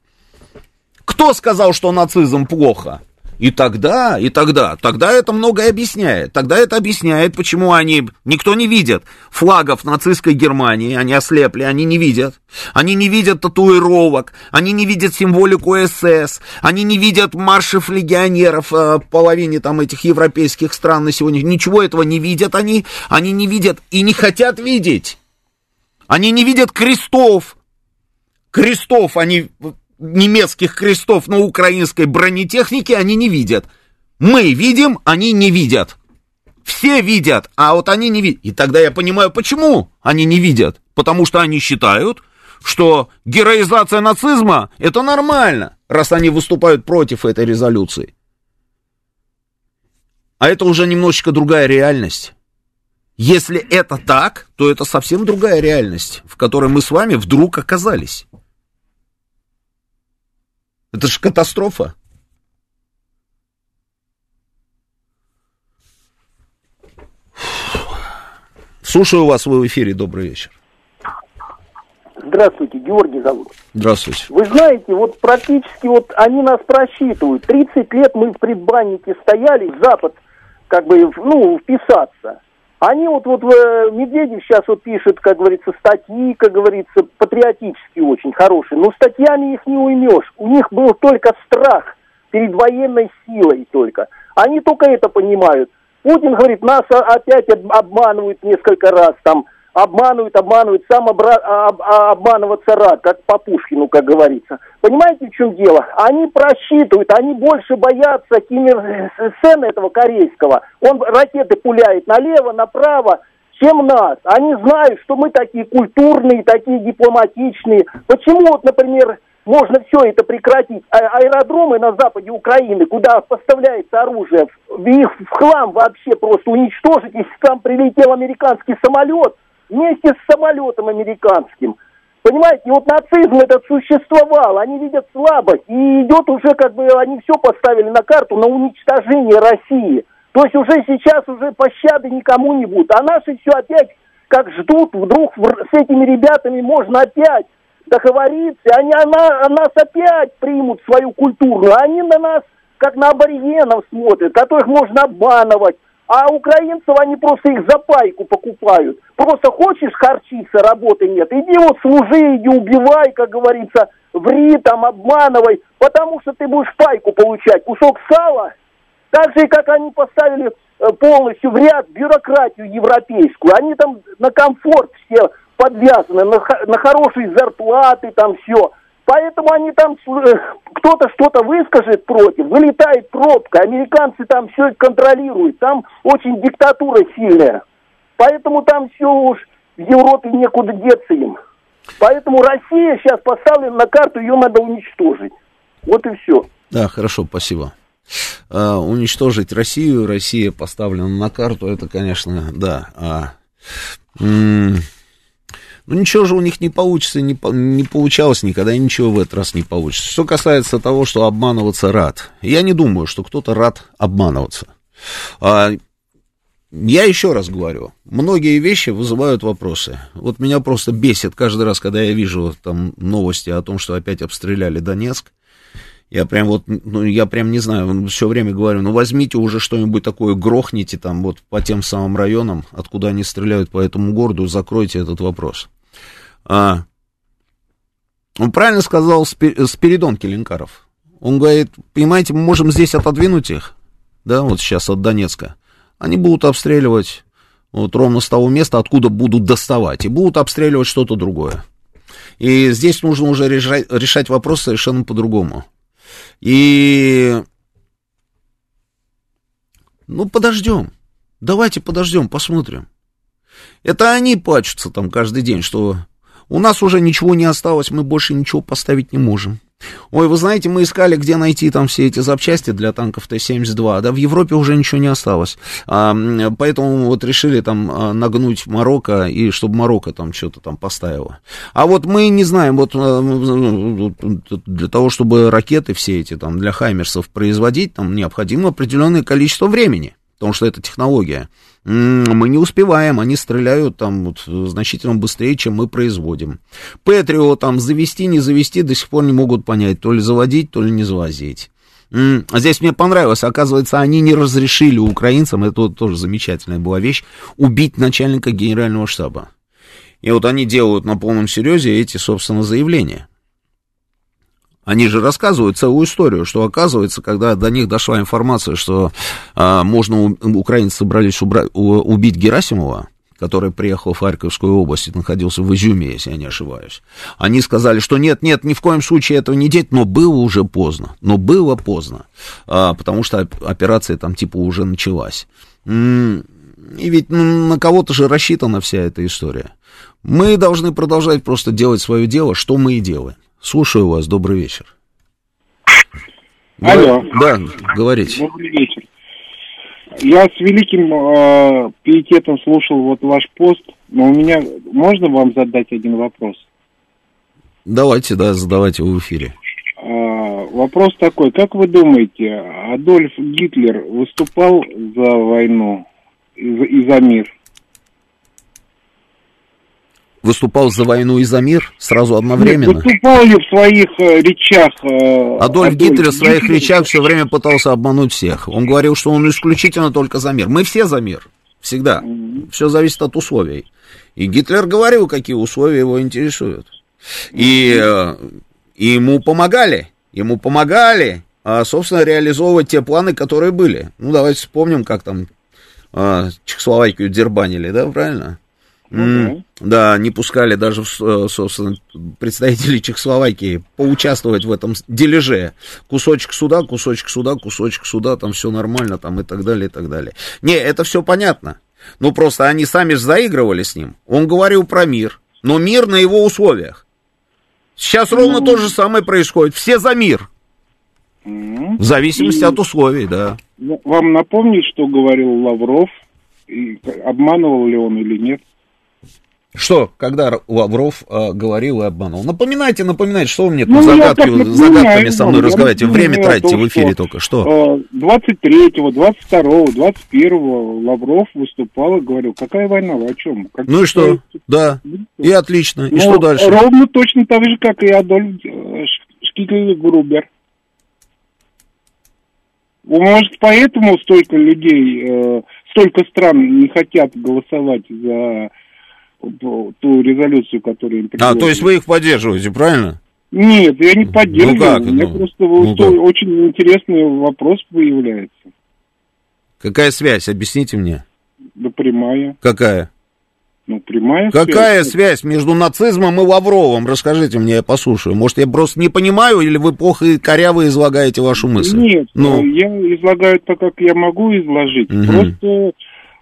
Speaker 1: Кто сказал, что нацизм плохо? И тогда, и тогда, тогда это многое объясняет. Тогда это объясняет, почему они, никто не видит флагов нацистской Германии, они ослепли, они не видят. Они не видят татуировок, они не видят символику СС, они не видят маршев легионеров э, половине там этих европейских стран на сегодня. Ничего этого не видят они, они не видят и не хотят видеть. Они не видят крестов. Крестов они немецких крестов на украинской бронетехнике они не видят. Мы видим, они не видят. Все видят, а вот они не видят. И тогда я понимаю, почему они не видят. Потому что они считают, что героизация нацизма это нормально, раз они выступают против этой резолюции. А это уже немножечко другая реальность. Если это так, то это совсем другая реальность, в которой мы с вами вдруг оказались. Это же катастрофа. Слушаю вас, вы в эфире, добрый вечер.
Speaker 7: Здравствуйте, Георгий зовут.
Speaker 1: Здравствуйте.
Speaker 7: Вы знаете, вот практически вот они нас просчитывают. 30 лет мы в предбаннике стояли, в Запад, как бы, ну, вписаться. Они вот, вот э, Медведев сейчас вот пишет, как говорится, статьи, как говорится, патриотические очень хорошие. Но статьями их не уймешь. У них был только страх перед военной силой только. Они только это понимают. Путин говорит, нас опять обманывают несколько раз там обманывают, обманывают, сам обра- об- обманываться рад, как по Пушкину, как говорится. Понимаете, в чем дело? Они просчитывают, они больше боятся Ким Ир Сена этого корейского. Он ракеты пуляет налево, направо, чем нас. Они знают, что мы такие культурные, такие дипломатичные. Почему вот, например, можно все это прекратить. А аэродромы на западе Украины, куда поставляется оружие, их в хлам вообще просто уничтожить, если там прилетел американский самолет, вместе с самолетом американским. Понимаете, и вот нацизм этот существовал, они видят слабость, и идет уже как бы, они все поставили на карту на уничтожение России. То есть уже сейчас уже пощады никому не будет. А наши все опять как ждут, вдруг с этими ребятами можно опять договориться, они она, нас опять примут свою культуру, они на нас как на аборигенов смотрят, которых можно обманывать, а украинцев они просто их за пайку покупают. Просто хочешь харчиться, работы нет. Иди вот служи, иди убивай, как говорится, ври там, обманывай, потому что ты будешь пайку получать. Кусок сала, так же, как они поставили э, полностью в ряд бюрократию европейскую. Они там на комфорт все подвязаны, на, на хорошие зарплаты, там все. Поэтому они там, э, кто-то что-то выскажет против, вылетает пробка, американцы там все контролируют, там очень диктатура сильная. Поэтому там все уж в Европе некуда деться им. Поэтому Россия сейчас поставлена на карту, ее надо уничтожить. Вот и все.
Speaker 1: Да, хорошо, спасибо. А, уничтожить Россию, Россия поставлена на карту, это, конечно, да. А, м- Ну, ничего же у них не получится, не, не получалось никогда, и ничего в этот раз не получится. Что касается того, что обманываться рад, я не думаю, что кто-то рад обманываться. А, я еще раз говорю, многие вещи вызывают вопросы. Вот меня просто бесит каждый раз, когда я вижу там новости о том, что опять обстреляли Донецк. Я прям вот, ну, я прям не знаю, все время говорю, ну, возьмите уже что-нибудь такое, грохните там вот по тем самым районам, откуда они стреляют по этому городу, закройте этот вопрос. А, он правильно сказал Спиридон Келенкаров. Он говорит, понимаете, мы можем здесь отодвинуть их, да, вот сейчас от Донецка. Они будут обстреливать вот ровно с того места, откуда будут доставать, и будут обстреливать что-то другое. И здесь нужно уже решать, решать вопрос совершенно по-другому. И... Ну, подождем. Давайте подождем, посмотрим. Это они пачутся там каждый день, что у нас уже ничего не осталось, мы больше ничего поставить не можем. Ой, вы знаете, мы искали, где найти там все эти запчасти для танков Т-72, да, в Европе уже ничего не осталось. А, поэтому вот решили там а, нагнуть Марокко, и чтобы Марокко там что-то там поставило. А вот мы не знаем, вот а, для того, чтобы ракеты все эти там для Хаймерсов производить, там необходимо определенное количество времени, потому что это технология мы не успеваем, они стреляют там вот, значительно быстрее, чем мы производим. Патрио там завести, не завести, до сих пор не могут понять, то ли заводить, то ли не завозить. А здесь мне понравилось, оказывается, они не разрешили украинцам, это вот тоже замечательная была вещь, убить начальника генерального штаба. И вот они делают на полном серьезе эти, собственно, заявления. Они же рассказывают целую историю, что оказывается, когда до них дошла информация, что а, можно, украинцы собрались убрать, убить Герасимова, который приехал в Харьковскую область и находился в Изюме, если я не ошибаюсь. Они сказали, что нет, нет, ни в коем случае этого не делать, но было уже поздно, но было поздно, а, потому что операция там типа уже началась. И ведь ну, на кого-то же рассчитана вся эта история. Мы должны продолжать просто делать свое дело, что мы и делаем. Слушаю вас, добрый вечер.
Speaker 8: Алло.
Speaker 1: Да, говорите.
Speaker 8: Добрый вечер. Я с великим э, пиететом слушал вот ваш пост, но у меня можно вам задать один вопрос?
Speaker 1: Давайте, да, задавайте в эфире.
Speaker 8: Э, вопрос такой, как вы думаете, Адольф Гитлер выступал за войну и за, и за мир?
Speaker 1: Выступал за войну и за мир сразу одновременно?
Speaker 8: Нет, выступал ли в своих э, речах... Э,
Speaker 1: Адольф, Адольф Гитлер в своих Гитлер... речах все время пытался обмануть всех. Он говорил, что он исключительно только за мир. Мы все за мир. Всегда. Mm-hmm. Все зависит от условий. И Гитлер говорил, какие условия его интересуют. И, э, и ему помогали. Ему помогали, а, собственно, реализовывать те планы, которые были. Ну, давайте вспомним, как там а, Чехословакию дербанили, да, правильно? Mm, да, не пускали даже, э, собственно, представителей Чехословакии поучаствовать в этом дележе. Кусочек суда, кусочек суда, кусочек суда, там все нормально, там и так далее, и так далее. Не, это все понятно. Ну, просто они сами же заигрывали с ним. Он говорил про мир, но мир на его условиях. Сейчас mm. ровно то же самое происходит. Все за мир. Mm. В зависимости и... от условий, да.
Speaker 8: Вам напомнить, что говорил Лавров, и обманывал ли он или нет?
Speaker 1: Что, когда Лавров э, говорил и обманул? Напоминайте, напоминайте, что вы мне тут ну, загадки, загадками со мной разговариваете? Время тратите в эфире только. Что?
Speaker 8: 23-го, 22-го, 21-го Лавров выступал и говорил, какая война, вы о чем? Как
Speaker 1: ну и что? Да, и отлично. И ну, что дальше?
Speaker 8: Ровно точно так же, как и Адольф э, Шкигль Грубер. Может, поэтому столько людей, э, столько стран не хотят голосовать за ту резолюцию, которую им
Speaker 1: предложили. А, то есть вы их поддерживаете, правильно?
Speaker 8: Нет, я не поддерживаю. Ну как? У меня ну, просто ну как? очень интересный вопрос появляется.
Speaker 1: Какая связь? Объясните мне.
Speaker 8: Да прямая.
Speaker 1: Какая?
Speaker 8: Ну, прямая
Speaker 1: Какая связь. связь между нацизмом и Лавровым? Расскажите мне, я послушаю. Может, я просто не понимаю, или вы плохо и коряво излагаете вашу мысль?
Speaker 8: Нет, ну. я излагаю так, как я могу изложить. Угу. Просто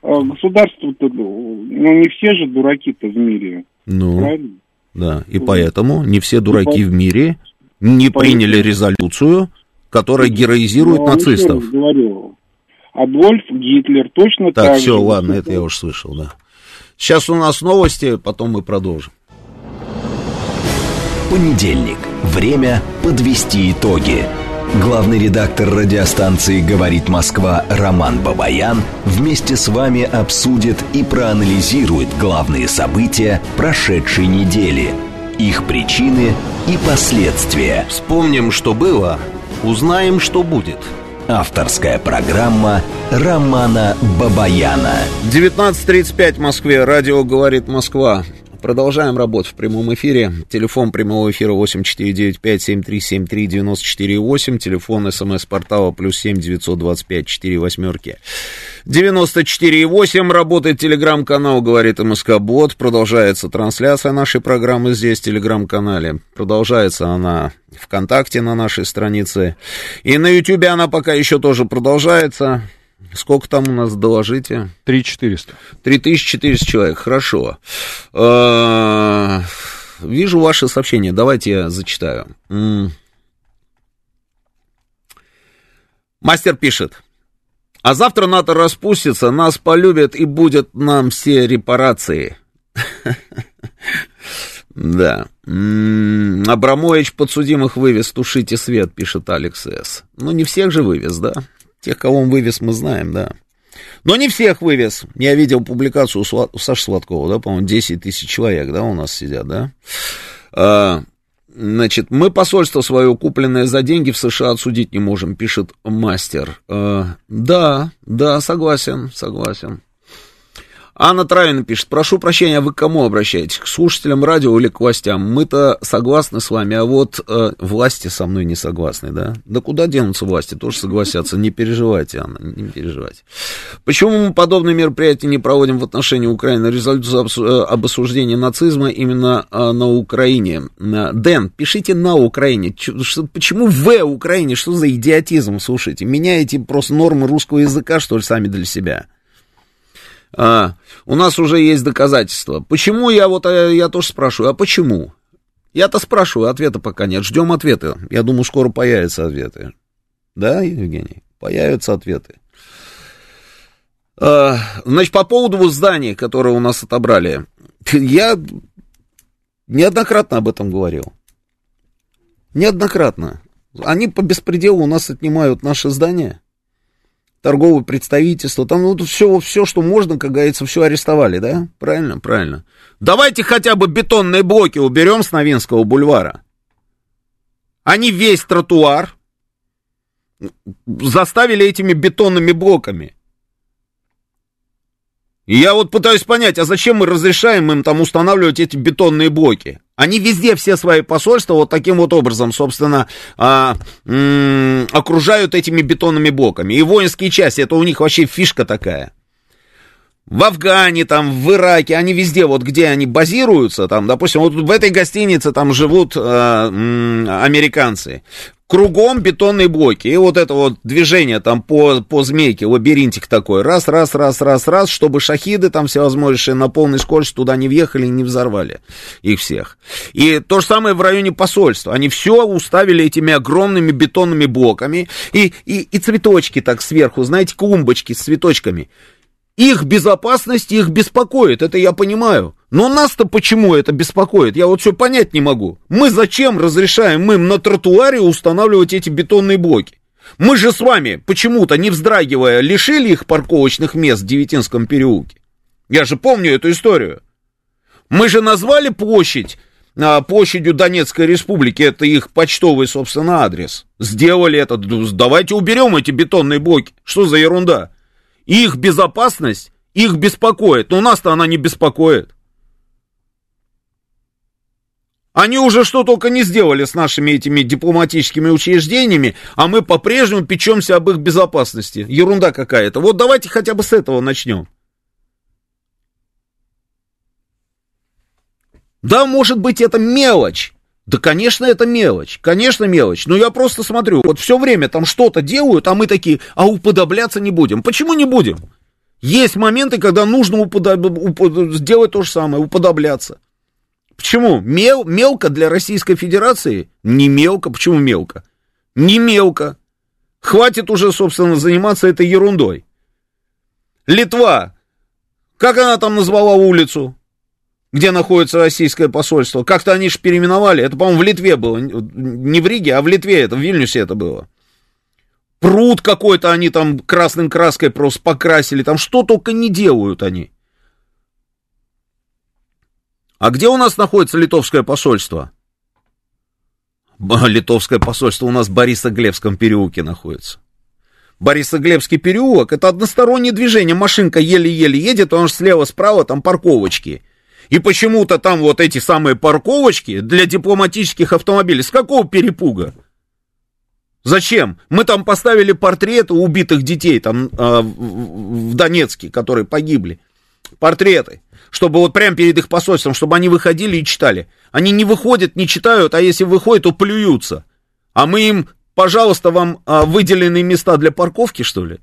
Speaker 8: а государство-то, ну, не все же дураки-то в мире.
Speaker 1: Ну, правильно? да, и поэтому не все дураки в мире не приняли резолюцию, которая героизирует ну, нацистов.
Speaker 8: Говорю, Адольф Гитлер точно
Speaker 1: так Так, все, ладно, это я уже слышал, да. Сейчас у нас новости, потом мы продолжим.
Speaker 3: Понедельник. Время подвести итоги. Главный редактор радиостанции «Говорит Москва» Роман Бабаян вместе с вами обсудит и проанализирует главные события прошедшей недели, их причины и последствия.
Speaker 1: Вспомним, что было, узнаем, что будет.
Speaker 3: Авторская программа Романа Бабаяна.
Speaker 1: 19.35 в Москве. Радио «Говорит Москва». Продолжаем работу в прямом эфире. Телефон прямого эфира 8495-7373-94-8. Телефон смс-портала плюс 7 925 4 восьмерки. 94,8. Работает телеграм-канал «Говорит МСК Бот». Продолжается трансляция нашей программы здесь, в телеграм-канале. Продолжается она ВКонтакте на нашей странице. И на Ютубе она пока еще тоже продолжается. Сколько там у нас, доложите?
Speaker 9: 3400.
Speaker 1: 3400 человек, хорошо. Э, вижу ваше сообщение, давайте я зачитаю. Мастер пишет. А завтра НАТО распустится, нас полюбят и будет нам все репарации. Да. Абрамович подсудимых вывез, тушите свет, пишет Алекс С. Ну, не всех же вывез, да? Тех, кого он вывез, мы знаем, да. Но не всех вывез. Я видел публикацию у, Саши Сладкова, да, по-моему, 10 тысяч человек, да, у нас сидят, да. А, значит, мы посольство свое, купленное за деньги в США, отсудить не можем, пишет мастер. А, да, да, согласен, согласен. Анна Травина пишет, прошу прощения, вы к кому обращаетесь? К слушателям радио или к властям? Мы-то согласны с вами, а вот э, власти со мной не согласны, да? Да куда денутся власти? Тоже согласятся. Не переживайте, Анна, не переживайте. Почему мы подобные мероприятия не проводим в отношении Украины? Резолюцию э, об осуждении нацизма именно э, на Украине. Дэн, пишите на Украине. Почему в Украине? Что за идиотизм? Слушайте, меняете просто нормы русского языка, что ли, сами для себя? А, у нас уже есть доказательства. Почему я вот, э, я тоже спрашиваю, а почему? Я-то спрашиваю, ответа пока нет. Ждем ответа. Я думаю, скоро появятся ответы. Да, Евгений? Появятся ответы. А, значит, по поводу здания, которое у нас отобрали. Я неоднократно об этом говорил. Неоднократно. Они по беспределу у нас отнимают наши здания торговое представительство, там ну, все, все, что можно, как говорится, все арестовали, да? Правильно, правильно. Давайте хотя бы бетонные блоки уберем с Новинского бульвара. Они весь тротуар заставили этими бетонными блоками. И я вот пытаюсь понять, а зачем мы разрешаем им там устанавливать эти бетонные блоки? Они везде все свои посольства вот таким вот образом, собственно, а, м- окружают этими бетонными блоками. И воинские части, это у них вообще фишка такая. В Афгане, там, в Ираке, они везде, вот где они базируются, там, допустим, вот в этой гостинице там живут э, м- американцы кругом бетонные блоки. И вот это вот движение там по, по змейке, лабиринтик такой. Раз, раз, раз, раз, раз, чтобы шахиды там всевозможные на полной скорости туда не въехали и не взорвали их всех. И то же самое в районе посольства. Они все уставили этими огромными бетонными блоками. И, и, и цветочки так сверху, знаете, клумбочки с цветочками. Их безопасность их беспокоит, это я понимаю. Но нас-то почему это беспокоит? Я вот все понять не могу. Мы зачем разрешаем им на тротуаре устанавливать эти бетонные блоки? Мы же с вами, почему-то не вздрагивая, лишили их парковочных мест в Девятинском переулке. Я же помню эту историю. Мы же назвали площадь а, площадью Донецкой Республики, это их почтовый, собственно, адрес. Сделали это, давайте уберем эти бетонные блоки. Что за ерунда? Их безопасность их беспокоит, но нас-то она не беспокоит. Они уже что только не сделали с нашими этими дипломатическими учреждениями, а мы по-прежнему печемся об их безопасности. Ерунда какая-то. Вот давайте хотя бы с этого начнем. Да, может быть, это мелочь. Да, конечно, это мелочь. Конечно, мелочь. Но я просто смотрю, вот все время там что-то делают, а мы такие, а уподобляться не будем. Почему не будем? Есть моменты, когда нужно уподоб... уп... сделать то же самое, уподобляться. Почему? Мел, мелко для Российской Федерации? Не мелко. Почему мелко? Не мелко. Хватит уже, собственно, заниматься этой ерундой. Литва. Как она там назвала улицу? Где находится российское посольство. Как-то они же переименовали. Это, по-моему, в Литве было. Не в Риге, а в Литве это, в Вильнюсе это было. Пруд какой-то они там красным краской просто покрасили. Там что только не делают они. А где у нас находится литовское посольство? Литовское посольство у нас в Борисоглебском переулке находится. Борисоглебский переулок, это одностороннее движение, машинка еле-еле едет, потому что слева-справа там парковочки. И почему-то там вот эти самые парковочки для дипломатических автомобилей. С какого перепуга? Зачем? Мы там поставили портреты убитых детей там э, в Донецке, которые погибли. Портреты. Чтобы вот прямо перед их посольством, чтобы они выходили и читали. Они не выходят, не читают, а если выходят, то плюются. А мы им, пожалуйста, вам а, выделенные места для парковки, что ли?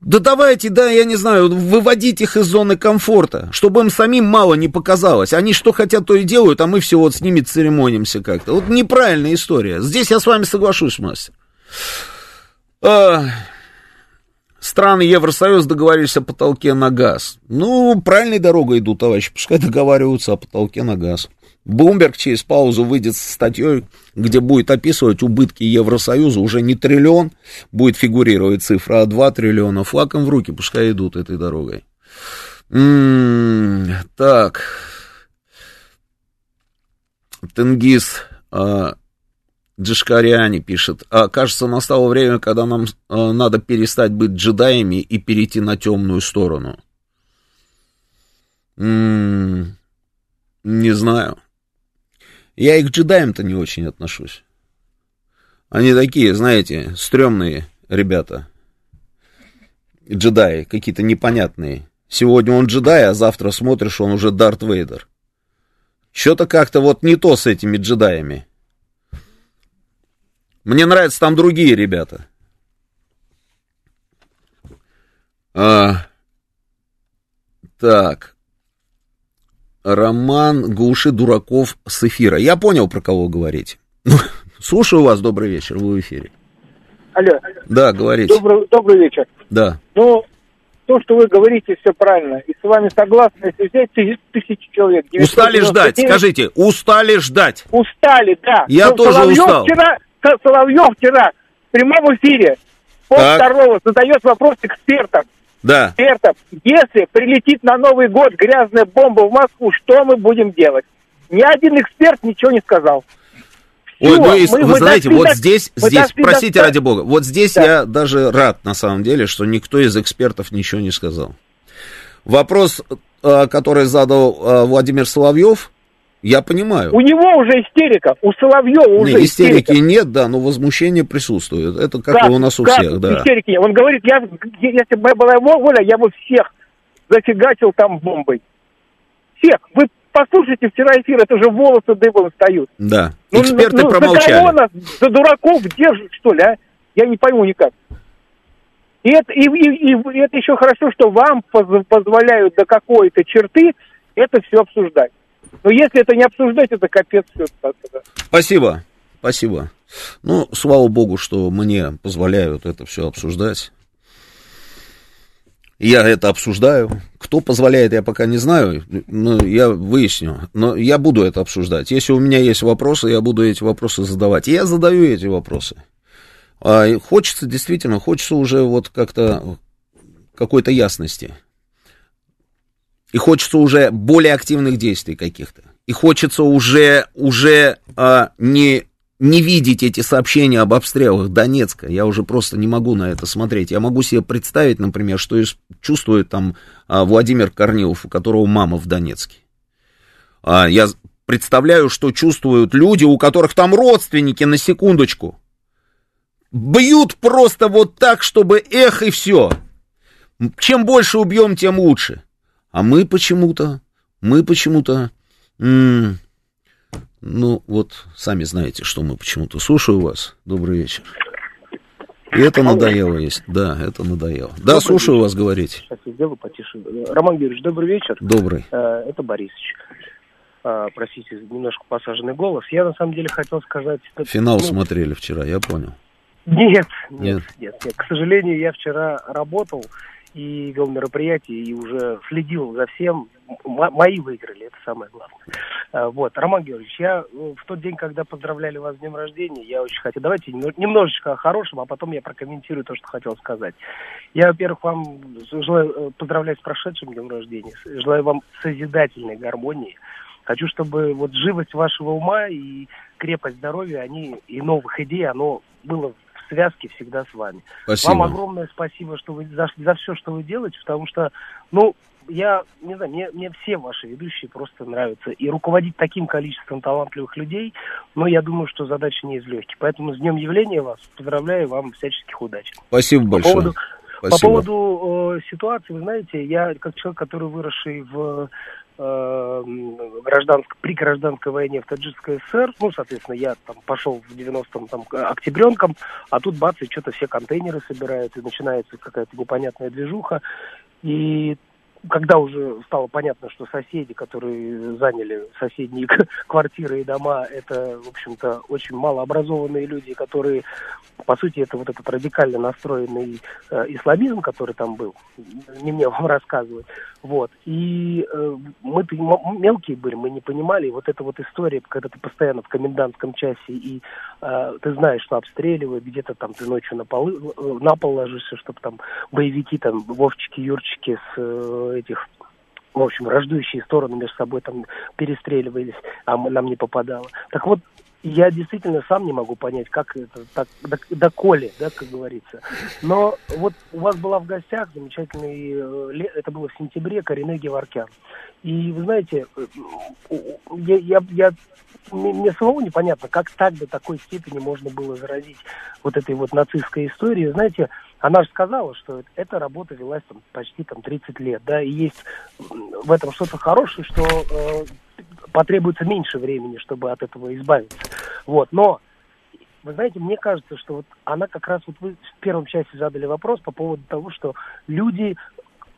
Speaker 1: Да давайте, да, я не знаю, выводить их из зоны комфорта, чтобы им самим мало не показалось. Они что хотят, то и делают, а мы все вот с ними церемонимся как-то. Вот неправильная история. Здесь я с вами соглашусь, мастер. А, страны Евросоюза договорились о потолке на газ. Ну, правильной дорогой идут, товарищи, пускай договариваются о потолке на газ. Бумберг через паузу выйдет с статьей, где будет описывать убытки Евросоюза, уже не триллион, будет фигурировать цифра, а 2 триллиона. Флаком в руки, пускай идут этой дорогой. М-м, так. Тенгиз а, Джишкариани пишет. А, кажется, настало время, когда нам а, надо перестать быть джедаями и перейти на темную сторону. М-м, не знаю. Я и к джедаям-то не очень отношусь. Они такие, знаете, стрёмные ребята. Джедаи, какие-то непонятные. Сегодня он джедай, а завтра смотришь, он уже Дарт Вейдер. Что-то как-то вот не то с этими джедаями. Мне нравятся там другие ребята. А, так. Роман Глуши Дураков с эфира. Я понял, про кого говорить. Слушаю вас, добрый вечер, вы в эфире.
Speaker 9: Алло.
Speaker 1: Да, говорите.
Speaker 9: Добрый, добрый вечер.
Speaker 1: Да.
Speaker 9: Ну, то, что вы говорите, все правильно. И с вами согласны, если взять тысяч, тысячи человек.
Speaker 1: Устали ждать, скажите, устали ждать.
Speaker 9: Устали, да.
Speaker 1: Я
Speaker 9: Но
Speaker 1: тоже
Speaker 9: Соловьев
Speaker 1: устал.
Speaker 9: Вчера, Соловьев вчера в прямом эфире пол
Speaker 1: Так.
Speaker 9: второго задает вопрос экспертам.
Speaker 1: Да.
Speaker 9: экспертов, если прилетит на Новый год грязная бомба в Москву, что мы будем делать? Ни один эксперт ничего не сказал.
Speaker 1: Ой, ну и
Speaker 9: мы-
Speaker 1: вы
Speaker 9: мы
Speaker 1: знаете, вот
Speaker 9: до-
Speaker 1: здесь, здесь,
Speaker 9: до
Speaker 1: простите
Speaker 9: ста-
Speaker 1: ради бога, вот здесь
Speaker 9: Да.
Speaker 1: я даже рад на самом деле, что никто из экспертов ничего не сказал. Вопрос, э, который задал э, Владимир Соловьев, я понимаю.
Speaker 9: У него уже истерика, у Соловьева уже
Speaker 1: Не, истерики
Speaker 9: истерика.
Speaker 1: нет, да, но возмущение присутствует. Это как и у нас у
Speaker 9: Как?
Speaker 1: всех, да.
Speaker 9: Истерики нет. Он говорит, я, если бы была его воля, я бы всех зафигачил там бомбой. Всех. Вы послушайте вчера эфир, это же волосы дыбом встают.
Speaker 1: Да.
Speaker 9: Ну,
Speaker 1: Эксперты
Speaker 9: ну, За кого
Speaker 1: промолчали.
Speaker 9: нас, за дураков держат, что ли, а? Я не пойму никак. И это, и, и- и это еще хорошо, что вам поз- позволяют до какой-то черты это все обсуждать. Но если это не обсуждать, это капец все.
Speaker 1: Спасибо, спасибо. Ну, слава богу, что мне позволяют это все обсуждать. Я это обсуждаю. Кто позволяет, я пока не знаю. Но я выясню. Но я буду это обсуждать. Если у меня есть вопросы, я буду эти вопросы задавать. Я задаю эти вопросы. А хочется, действительно, хочется уже вот как-то какой-то ясности. И хочется уже более активных действий каких-то. И хочется уже, уже а, не, не видеть эти сообщения об обстрелах Донецка. Я уже просто не могу на это смотреть. Я могу себе представить, например, что чувствует там а, Владимир Корнилов, у которого мама в Донецке. А, я представляю, что чувствуют люди, у которых там родственники, на секундочку. Бьют просто вот так, чтобы эх и все. Чем больше убьем, тем лучше. А мы почему-то, мы почему-то, ну вот, сами знаете, что мы почему-то. Слушаю вас. Добрый вечер. И это надоело есть. Да, это надоело. Да,
Speaker 10: Добрый
Speaker 1: слушаю вас говорить.
Speaker 10: Сейчас я сделаю потише. Роман Юрьевич, добрый вечер.
Speaker 1: Добрый.
Speaker 10: Э, Это Борисович. Э, Простите, немножко посаженный голос. Я на самом деле хотел сказать...
Speaker 1: Финал
Speaker 10: ну,
Speaker 1: смотрели вчера, я понял.
Speaker 10: Нет.
Speaker 1: нет,
Speaker 10: нет, нет. К сожалению, я вчера работал, и вел мероприятие, и уже следил за всем. М- мои выиграли, это самое главное. А, вот, Роман Георгиевич, я э, в тот день, когда поздравляли вас с днем рождения, я очень хотел, давайте немножечко о хорошем, а потом я прокомментирую то, что хотел сказать. Я, во-первых, вам желаю э, поздравлять с прошедшим днем рождения, желаю вам созидательной гармонии, Хочу, чтобы вот живость вашего ума и крепость здоровья, они и новых идей, оно было связке всегда с вами.
Speaker 1: Спасибо.
Speaker 10: Вам огромное спасибо, что вы за, за все, что вы делаете, потому что, ну, я не знаю, мне, мне все ваши ведущие просто нравятся. И руководить таким количеством талантливых людей, ну, я думаю, что задача не из легких. Поэтому с днем явления вас поздравляю, вам всяческих удач.
Speaker 1: Спасибо большое.
Speaker 10: По поводу,
Speaker 1: Спасибо.
Speaker 10: По поводу э, ситуации, вы знаете, я как человек, который выросший в гражданск, при гражданской войне в Таджикской ССР, ну, соответственно, я там пошел в 90-м там октябренком, а тут бац, и что-то все контейнеры собирают, и начинается какая-то непонятная движуха. И когда уже стало понятно, что соседи, которые заняли соседние квартиры и дома, это, в общем-то, очень малообразованные люди, которые, по сути, это вот этот радикально настроенный э, исламизм, который там был, не мне вам рассказывать. Вот. И э, мы мелкие были, мы не понимали. И вот эта вот история, когда ты постоянно в комендантском часе, и э, ты знаешь, что обстреливают, где-то там ты ночью на, полы, э, на пол ложишься, чтобы там боевики, там, Вовчики, Юрчики с э, этих в общем, рождущие стороны между собой там перестреливались, а нам не попадало. Так вот, я действительно сам не могу понять, как это так доколе, да, как говорится. Но вот у вас была в гостях замечательный, э, это было в сентябре, Корене Геворкян. И вы знаете, э, я, я, я мне самому непонятно, как так до такой степени можно было заразить вот этой вот нацистской историей. Знаете, она же сказала, что эта работа велась там почти там 30 лет, да, и есть в этом что-то хорошее, что э, потребуется меньше времени, чтобы от этого избавиться. Вот, но вы знаете, мне кажется, что вот она как раз, вот вы в первом части задали вопрос по поводу того, что люди,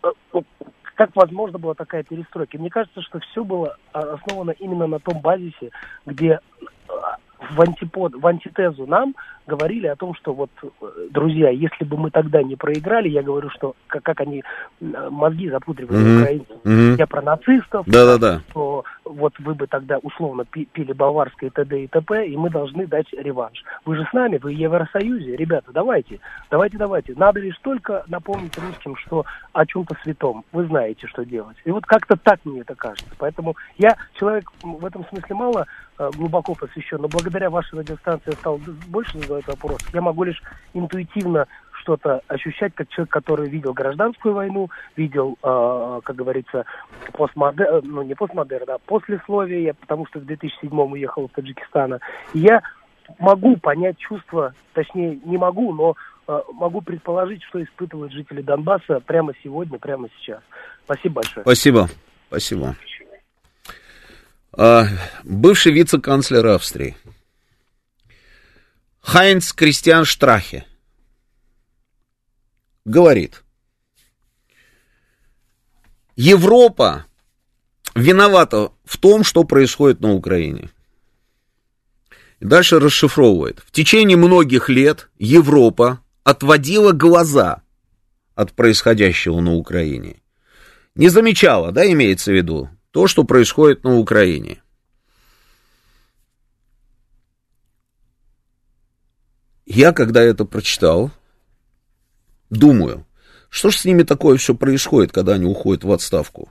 Speaker 10: э, ну, как возможно была такая перестройка. Мне кажется, что все было основано именно на том базисе, где э, в, антипод, в антитезу нам говорили о том, что вот, друзья, если бы мы тогда не проиграли, я говорю, что как, как они мозги запутривали mm-hmm. украинцев. Mm-hmm. Я про нацистов,
Speaker 1: Да-да-да.
Speaker 10: что вот вы бы тогда условно пили баварское и т.д. и т.п., и мы должны дать реванш. Вы же с нами, вы в Евросоюзе, ребята, давайте, давайте, давайте. Надо лишь только напомнить русским, что о чем-то святом. Вы знаете, что делать. И вот как-то так мне это кажется. Поэтому я человек в этом смысле мало э, глубоко посвящен, но благодаря вашей радиостанции я стал больше задавать вопрос. Я могу лишь интуитивно что-то ощущать, как человек, который видел гражданскую войну, видел, э, как говорится, постмодерн, ну не постмодерн, а послесловие, я, потому что в 2007 уехал в Таджикистан. И я могу понять чувства, точнее, не могу, но э, могу предположить, что испытывают жители Донбасса прямо сегодня, прямо сейчас. Спасибо большое.
Speaker 1: Спасибо. Спасибо. А, бывший вице-канцлер Австрии Хайнц Кристиан Штрахе говорит, Европа виновата в том, что происходит на Украине. Дальше расшифровывает. В течение многих лет Европа отводила глаза от происходящего на Украине. Не замечала, да, имеется в виду, то, что происходит на Украине. Я, когда это прочитал, думаю, что же с ними такое все происходит, когда они уходят в отставку?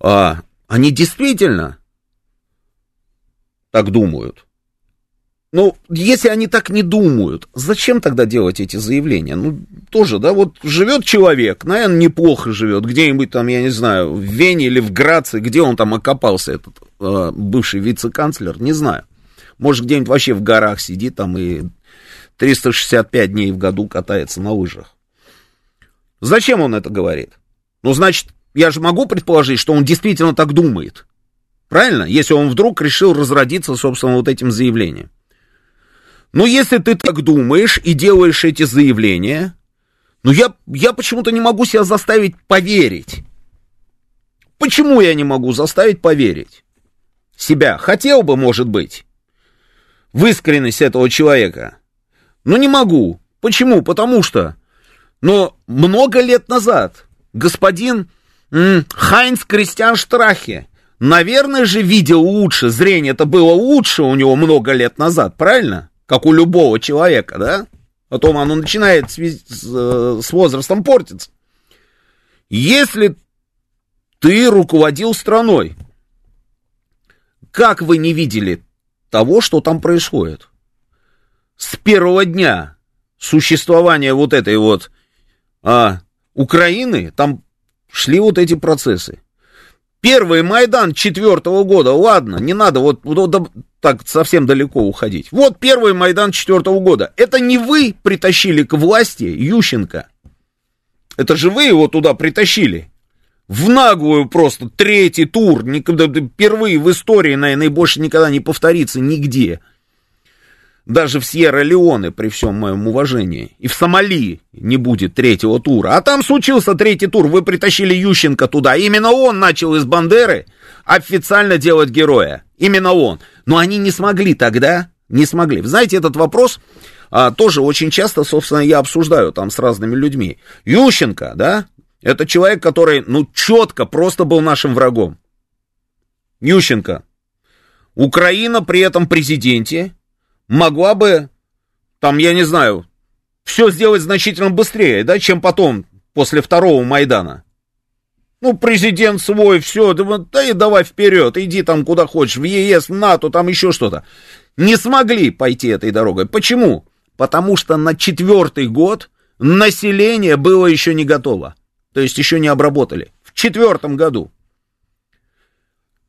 Speaker 1: А они действительно так думают. Ну, если они так не думают, зачем тогда делать эти заявления? Ну, тоже, да, вот живет человек, наверное, неплохо живет, где-нибудь там, я не знаю, в Вене или в Граце, где он там окопался, этот э, бывший вице-канцлер, не знаю. Может, где-нибудь вообще в горах сидит там и 365 дней в году катается на лыжах. Зачем он это говорит? Ну, значит, я же могу предположить, что он действительно так думает. Правильно? Если он вдруг решил разродиться, собственно, вот этим заявлением. Но если ты так думаешь и делаешь эти заявления, ну я, я почему-то не могу себя заставить поверить. Почему я не могу заставить поверить? Себя. Хотел бы, может быть, в искренность этого человека. Но не могу. Почему? Потому что, Но много лет назад господин Хайнц Кристиан Штрахе, наверное же, видел лучше, зрение это было лучше у него много лет назад, правильно? Как у любого человека, да? Потом оно начинает с, с, э, с возрастом портиться. Если ты руководил страной, как вы не видели того, что там происходит? С первого дня существования вот этой вот а, Украины, там шли вот эти процессы. Первый Майдан четвертого года, ладно, не надо вот, вот так совсем далеко уходить. Вот первый Майдан четвертого года. Это не вы притащили к власти Ющенко. Это же вы его туда притащили. В наглую просто третий тур. Никогда, впервые в истории, наверное, больше никогда не повторится нигде даже в Сьерра-Леоне, при всем моем уважении, и в Сомали не будет третьего тура. А там случился третий тур, вы притащили Ющенко туда. Именно он начал из Бандеры официально делать героя. Именно он. Но они не смогли тогда, не смогли. Знаете, этот вопрос а, тоже очень часто, собственно, я обсуждаю там с разными людьми. Ющенко, да, это человек, который, ну, четко просто был нашим врагом. Ющенко. Украина при этом президенте могла бы, там, я не знаю, все сделать значительно быстрее, да, чем потом, после второго Майдана. Ну, президент свой, все, да и давай вперед, иди там куда хочешь, в ЕС, НАТО, там еще что-то. Не смогли пойти этой дорогой. Почему? Потому что на четвертый год население было еще не готово. То есть еще не обработали. В четвертом году.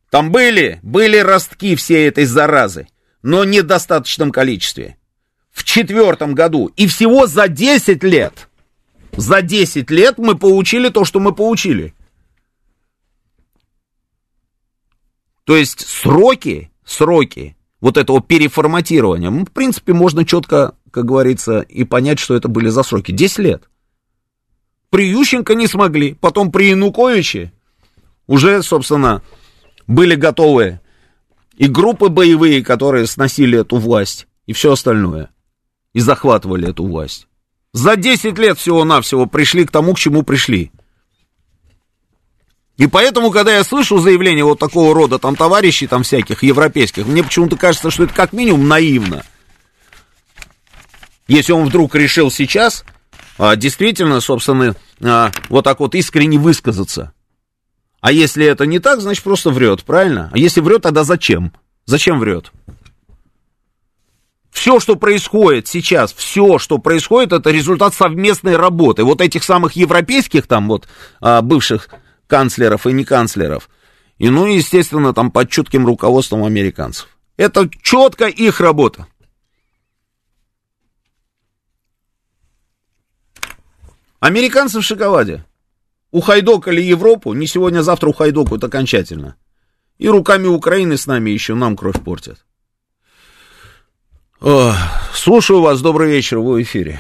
Speaker 1: Там были, были ростки всей этой заразы но в недостаточном количестве. В четвертом году. И всего за 10 лет. За 10 лет мы получили то, что мы получили. То есть сроки, сроки вот этого переформатирования, ну, в принципе, можно четко, как говорится, и понять, что это были за сроки. 10 лет. При Ющенко не смогли, потом при Януковиче уже, собственно, были готовы и группы боевые, которые сносили эту власть, и все остальное. И захватывали эту власть. За 10 лет всего-навсего пришли к тому, к чему пришли. И поэтому, когда я слышу заявление вот такого рода там товарищей там всяких европейских, мне почему-то кажется, что это как минимум наивно. Если он вдруг решил сейчас действительно, собственно, а, вот так вот искренне высказаться. А если это не так, значит просто врет, правильно? А если врет, тогда зачем? Зачем врет? Все, что происходит сейчас, все, что происходит, это результат совместной работы. Вот этих самых европейских там вот а, бывших канцлеров и не канцлеров. И, ну, естественно, там под чутким руководством американцев. Это четко их работа. Американцы в шоколаде ухайдокали Европу, не сегодня, а завтра ухайдокают окончательно. И руками Украины с нами еще нам кровь портят. О, слушаю вас, добрый вечер, вы в эфире.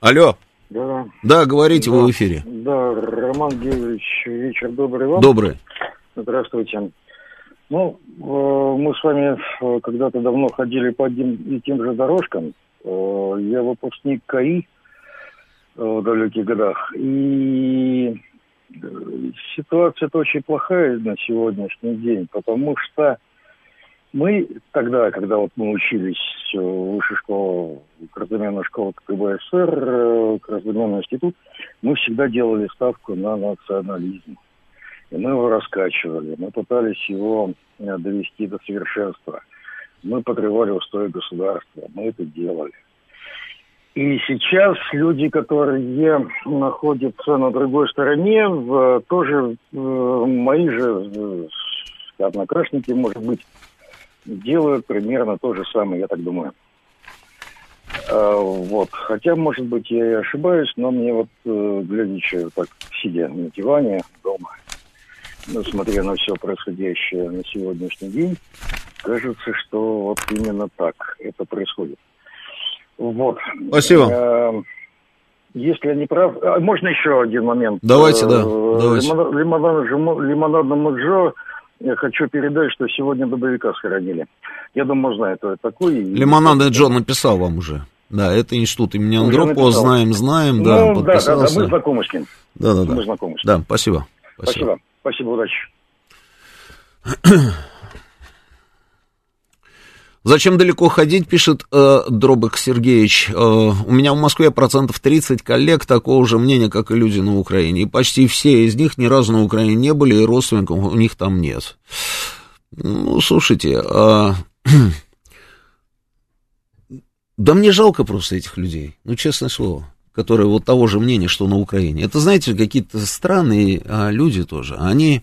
Speaker 1: Алло.
Speaker 11: Да.
Speaker 1: Да, говорите,
Speaker 11: да.
Speaker 1: вы в эфире.
Speaker 11: Да, Роман Георгиевич, вечер добрый вам.
Speaker 1: Добрый.
Speaker 11: Здравствуйте. Ну, э, мы с вами э, когда-то давно ходили по одним и тем же дорожкам. Э, я выпускник КАИ, Э, в далеких годах. И э, ситуация очень плохая на сегодняшний день, потому что мы тогда, когда вот мы учились в высшей школе, Красноменная школа КГБ СССР, э, Красноменный институт, мы всегда делали ставку на национализм. И мы его раскачивали, мы пытались его довести до совершенства. Мы подрывали устои государства, мы это делали. И сейчас люди, которые находятся на другой стороне, тоже мои же однокашники, может быть, делают примерно то же самое, я так думаю. А, вот. Хотя, может быть, я и ошибаюсь, но мне вот, э, глядя так, сидя на диване дома, смотря на все происходящее на сегодняшний день, кажется, что вот именно так это происходит. Вот.
Speaker 1: Спасибо.
Speaker 11: Э, если я не прав... А, можно еще один момент?
Speaker 1: Давайте, да. Э, давайте.
Speaker 11: Лимонад, лимонадному Джо я хочу передать, что сегодня добровика сохранили. Я думаю, знаю, кто это такой.
Speaker 1: Лимонадный Джо написал вам уже. Да, это институт имени Андропова, знаем, знаем,
Speaker 11: Ну,
Speaker 1: да,
Speaker 11: да, да, да,
Speaker 1: подписался.
Speaker 11: мы знакомы с ним.
Speaker 1: Да, да, да.
Speaker 11: Мы знакомы с ним.
Speaker 1: Да, спасибо.
Speaker 11: Спасибо. Спасибо, удачи.
Speaker 1: Зачем далеко ходить, пишет э, Дробок Сергеевич. Э, у меня в Москве процентов 30 коллег такого же мнения, как и люди на Украине. И почти все из них ни разу на Украине не были, и родственников у них там нет. Ну, слушайте, э, да мне жалко просто этих людей, ну, честное слово, которые вот того же мнения, что на Украине. Это, знаете, какие-то странные а, люди тоже. Они,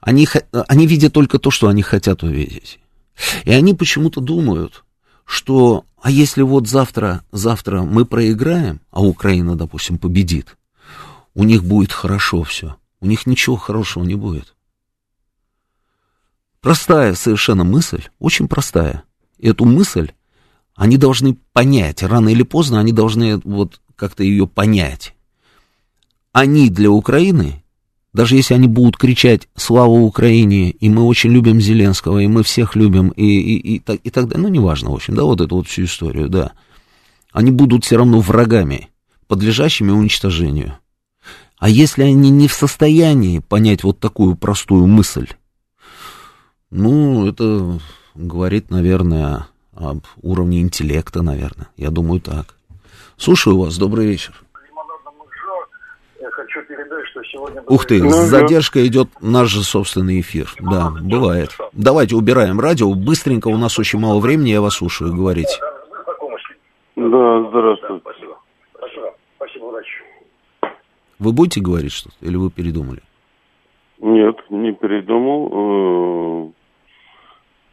Speaker 1: они, они видят только то, что они хотят увидеть. И они почему-то думают, что, а если вот завтра, завтра мы проиграем, а Украина, допустим, победит, у них будет хорошо все. У них ничего хорошего не будет. Простая совершенно мысль, очень простая. И эту мысль они должны понять, рано или поздно они должны вот как-то ее понять. Они для Украины, даже если они будут кричать «Слава Украине!» и «Мы очень любим Зеленского», и «Мы всех любим», и, и, и, так, и так далее, ну, неважно, в общем, да, вот эту вот всю историю, да, они будут все равно врагами, подлежащими уничтожению. А если они не в состоянии понять вот такую простую мысль, ну, это говорит, наверное, об уровне интеллекта, наверное. Я думаю, так. Слушаю вас, добрый вечер.
Speaker 11: Я хочу передать, что сегодня...
Speaker 1: Ух ты, с задержкой идет наш же собственный эфир. Да, бывает. Давайте убираем радио. Быстренько, у нас очень мало времени, я вас слушаю, говорите.
Speaker 12: Да, здравствуйте.
Speaker 11: Спасибо. Спасибо. Спасибо, удачи.
Speaker 1: Вы будете говорить что-то или вы передумали?
Speaker 12: Нет, не передумал. Э,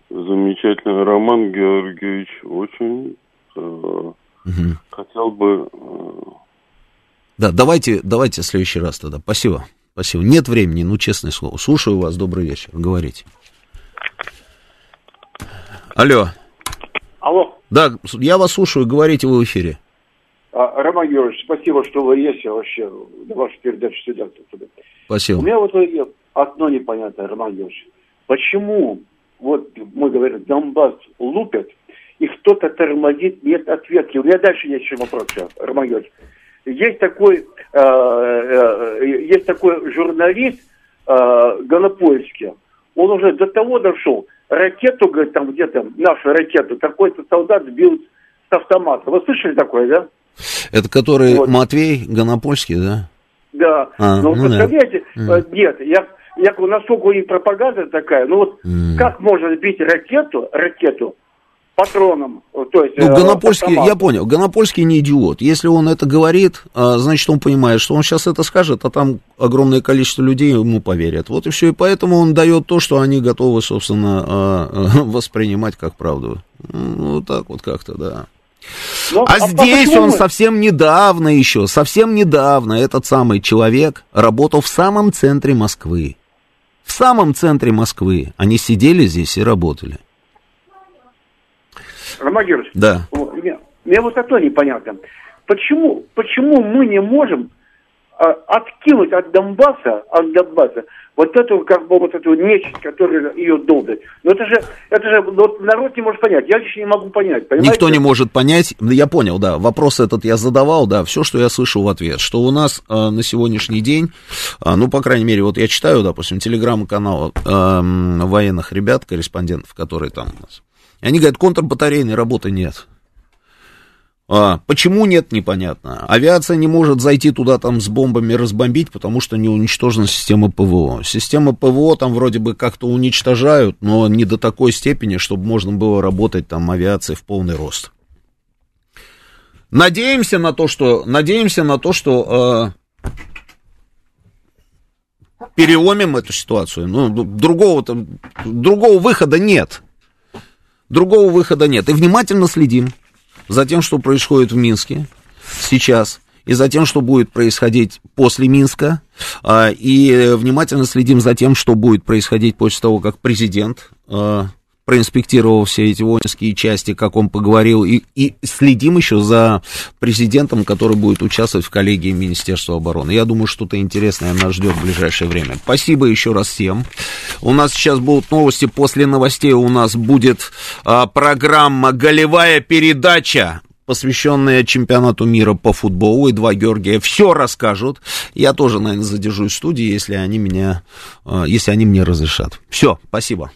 Speaker 12: Замечательный Роман Георгиевич. Очень э,
Speaker 1: Мгм.
Speaker 12: хотел бы...
Speaker 1: Да, давайте, давайте в следующий раз тогда. Спасибо. Спасибо. Нет времени, ну, честное слово. Слушаю вас, добрый вечер. Говорите. Алло.
Speaker 13: Алло,
Speaker 1: Да, я вас слушаю, говорите вы в эфире.
Speaker 13: а, Роман Георгиевич, спасибо, что вы есть, я вообще на вашу передачу туда.
Speaker 1: Спасибо.
Speaker 13: У меня вот э, одно непонятное, Роман Георгиевич. Почему, вот мы говорим, Донбасс лупят, и кто-то тормозит, нет ответки. У меня дальше есть еще вопрос, Роман Георгиевич. Есть такой, э, э, есть такой журналист э, Гонопольский. Он уже до того дошел. Ракету, говорит, там где-то, нашу ракету, какой-то солдат сбил с автомата. Вы слышали такое, да?
Speaker 1: Это который Матвей Гонопольский, да?
Speaker 13: Да.
Speaker 1: А,
Speaker 13: Но
Speaker 1: ну
Speaker 13: вот
Speaker 1: да.
Speaker 13: представляете, э, нет, я, я насколько и пропаганда такая, ну вот как можно сбить ракету, ракету патроном, э, то есть...
Speaker 1: Ну,
Speaker 13: э,
Speaker 1: Гонопольский, я понял, Гонопольский не идиот. Если он это говорит, а, значит, он понимает, что он сейчас это скажет, а там огромное количество людей ему поверят. Вот и все, и поэтому он дает то, что они готовы, собственно, а, а, воспринимать как правду. Ну, вот так вот как-то, да.
Speaker 13: Ну,
Speaker 1: А
Speaker 13: по-
Speaker 1: здесь он
Speaker 13: мы-
Speaker 1: совсем недавно еще, совсем недавно этот самый человек работал в самом центре Москвы. В самом центре Москвы. Они сидели здесь и работали.
Speaker 13: Роман Георгиевич,
Speaker 1: Да.
Speaker 13: мне, мне вот это непонятно. Почему, почему мы не можем а, откинуть от Донбасса, от Донбасса, вот эту, как бы, вот эту нечисть, которая ее долбит. Ну это же, это же, вот народ не может понять. Я лично не могу понять, понимаете?
Speaker 1: Никто не может понять. Да, Я понял, да. Вопрос этот я задавал, да. Все, что я слышу в ответ, что у нас э, на сегодняшний день, а, ну, по крайней мере, вот я читаю, допустим, телеграм-канал эм, военных ребят, корреспондентов, которые там у нас. И они говорят, контрбатарейной работы нет. А, почему нет, непонятно. Авиация не может зайти туда там с бомбами разбомбить, потому что не уничтожена система ПВО. Система ПВО там вроде бы как-то уничтожают, но не до такой степени, чтобы можно было работать там авиацией в полный рост. Надеемся на то, что, надеемся на то, что э, переломим эту ситуацию. Ну, другого, другого выхода нет. Другого выхода нет. И внимательно следим за тем, что происходит в Минске сейчас, и за тем, что будет происходить после Минска, а, и внимательно следим за тем, что будет происходить после того, как президент а, проинспектировал все эти воинские части, как он поговорил, и, и следим еще за президентом, который будет участвовать в коллегии Министерства обороны. Я думаю, что-то интересное нас ждет в ближайшее время. Спасибо еще раз всем. У нас сейчас будут новости, после новостей у нас будет а, программа «Голевая передача». посвященные чемпионату мира по футболу, и два Георгия все расскажут. Я тоже, наверное, задержусь в студии, если они меня, э, если они мне разрешат. Все, спасибо.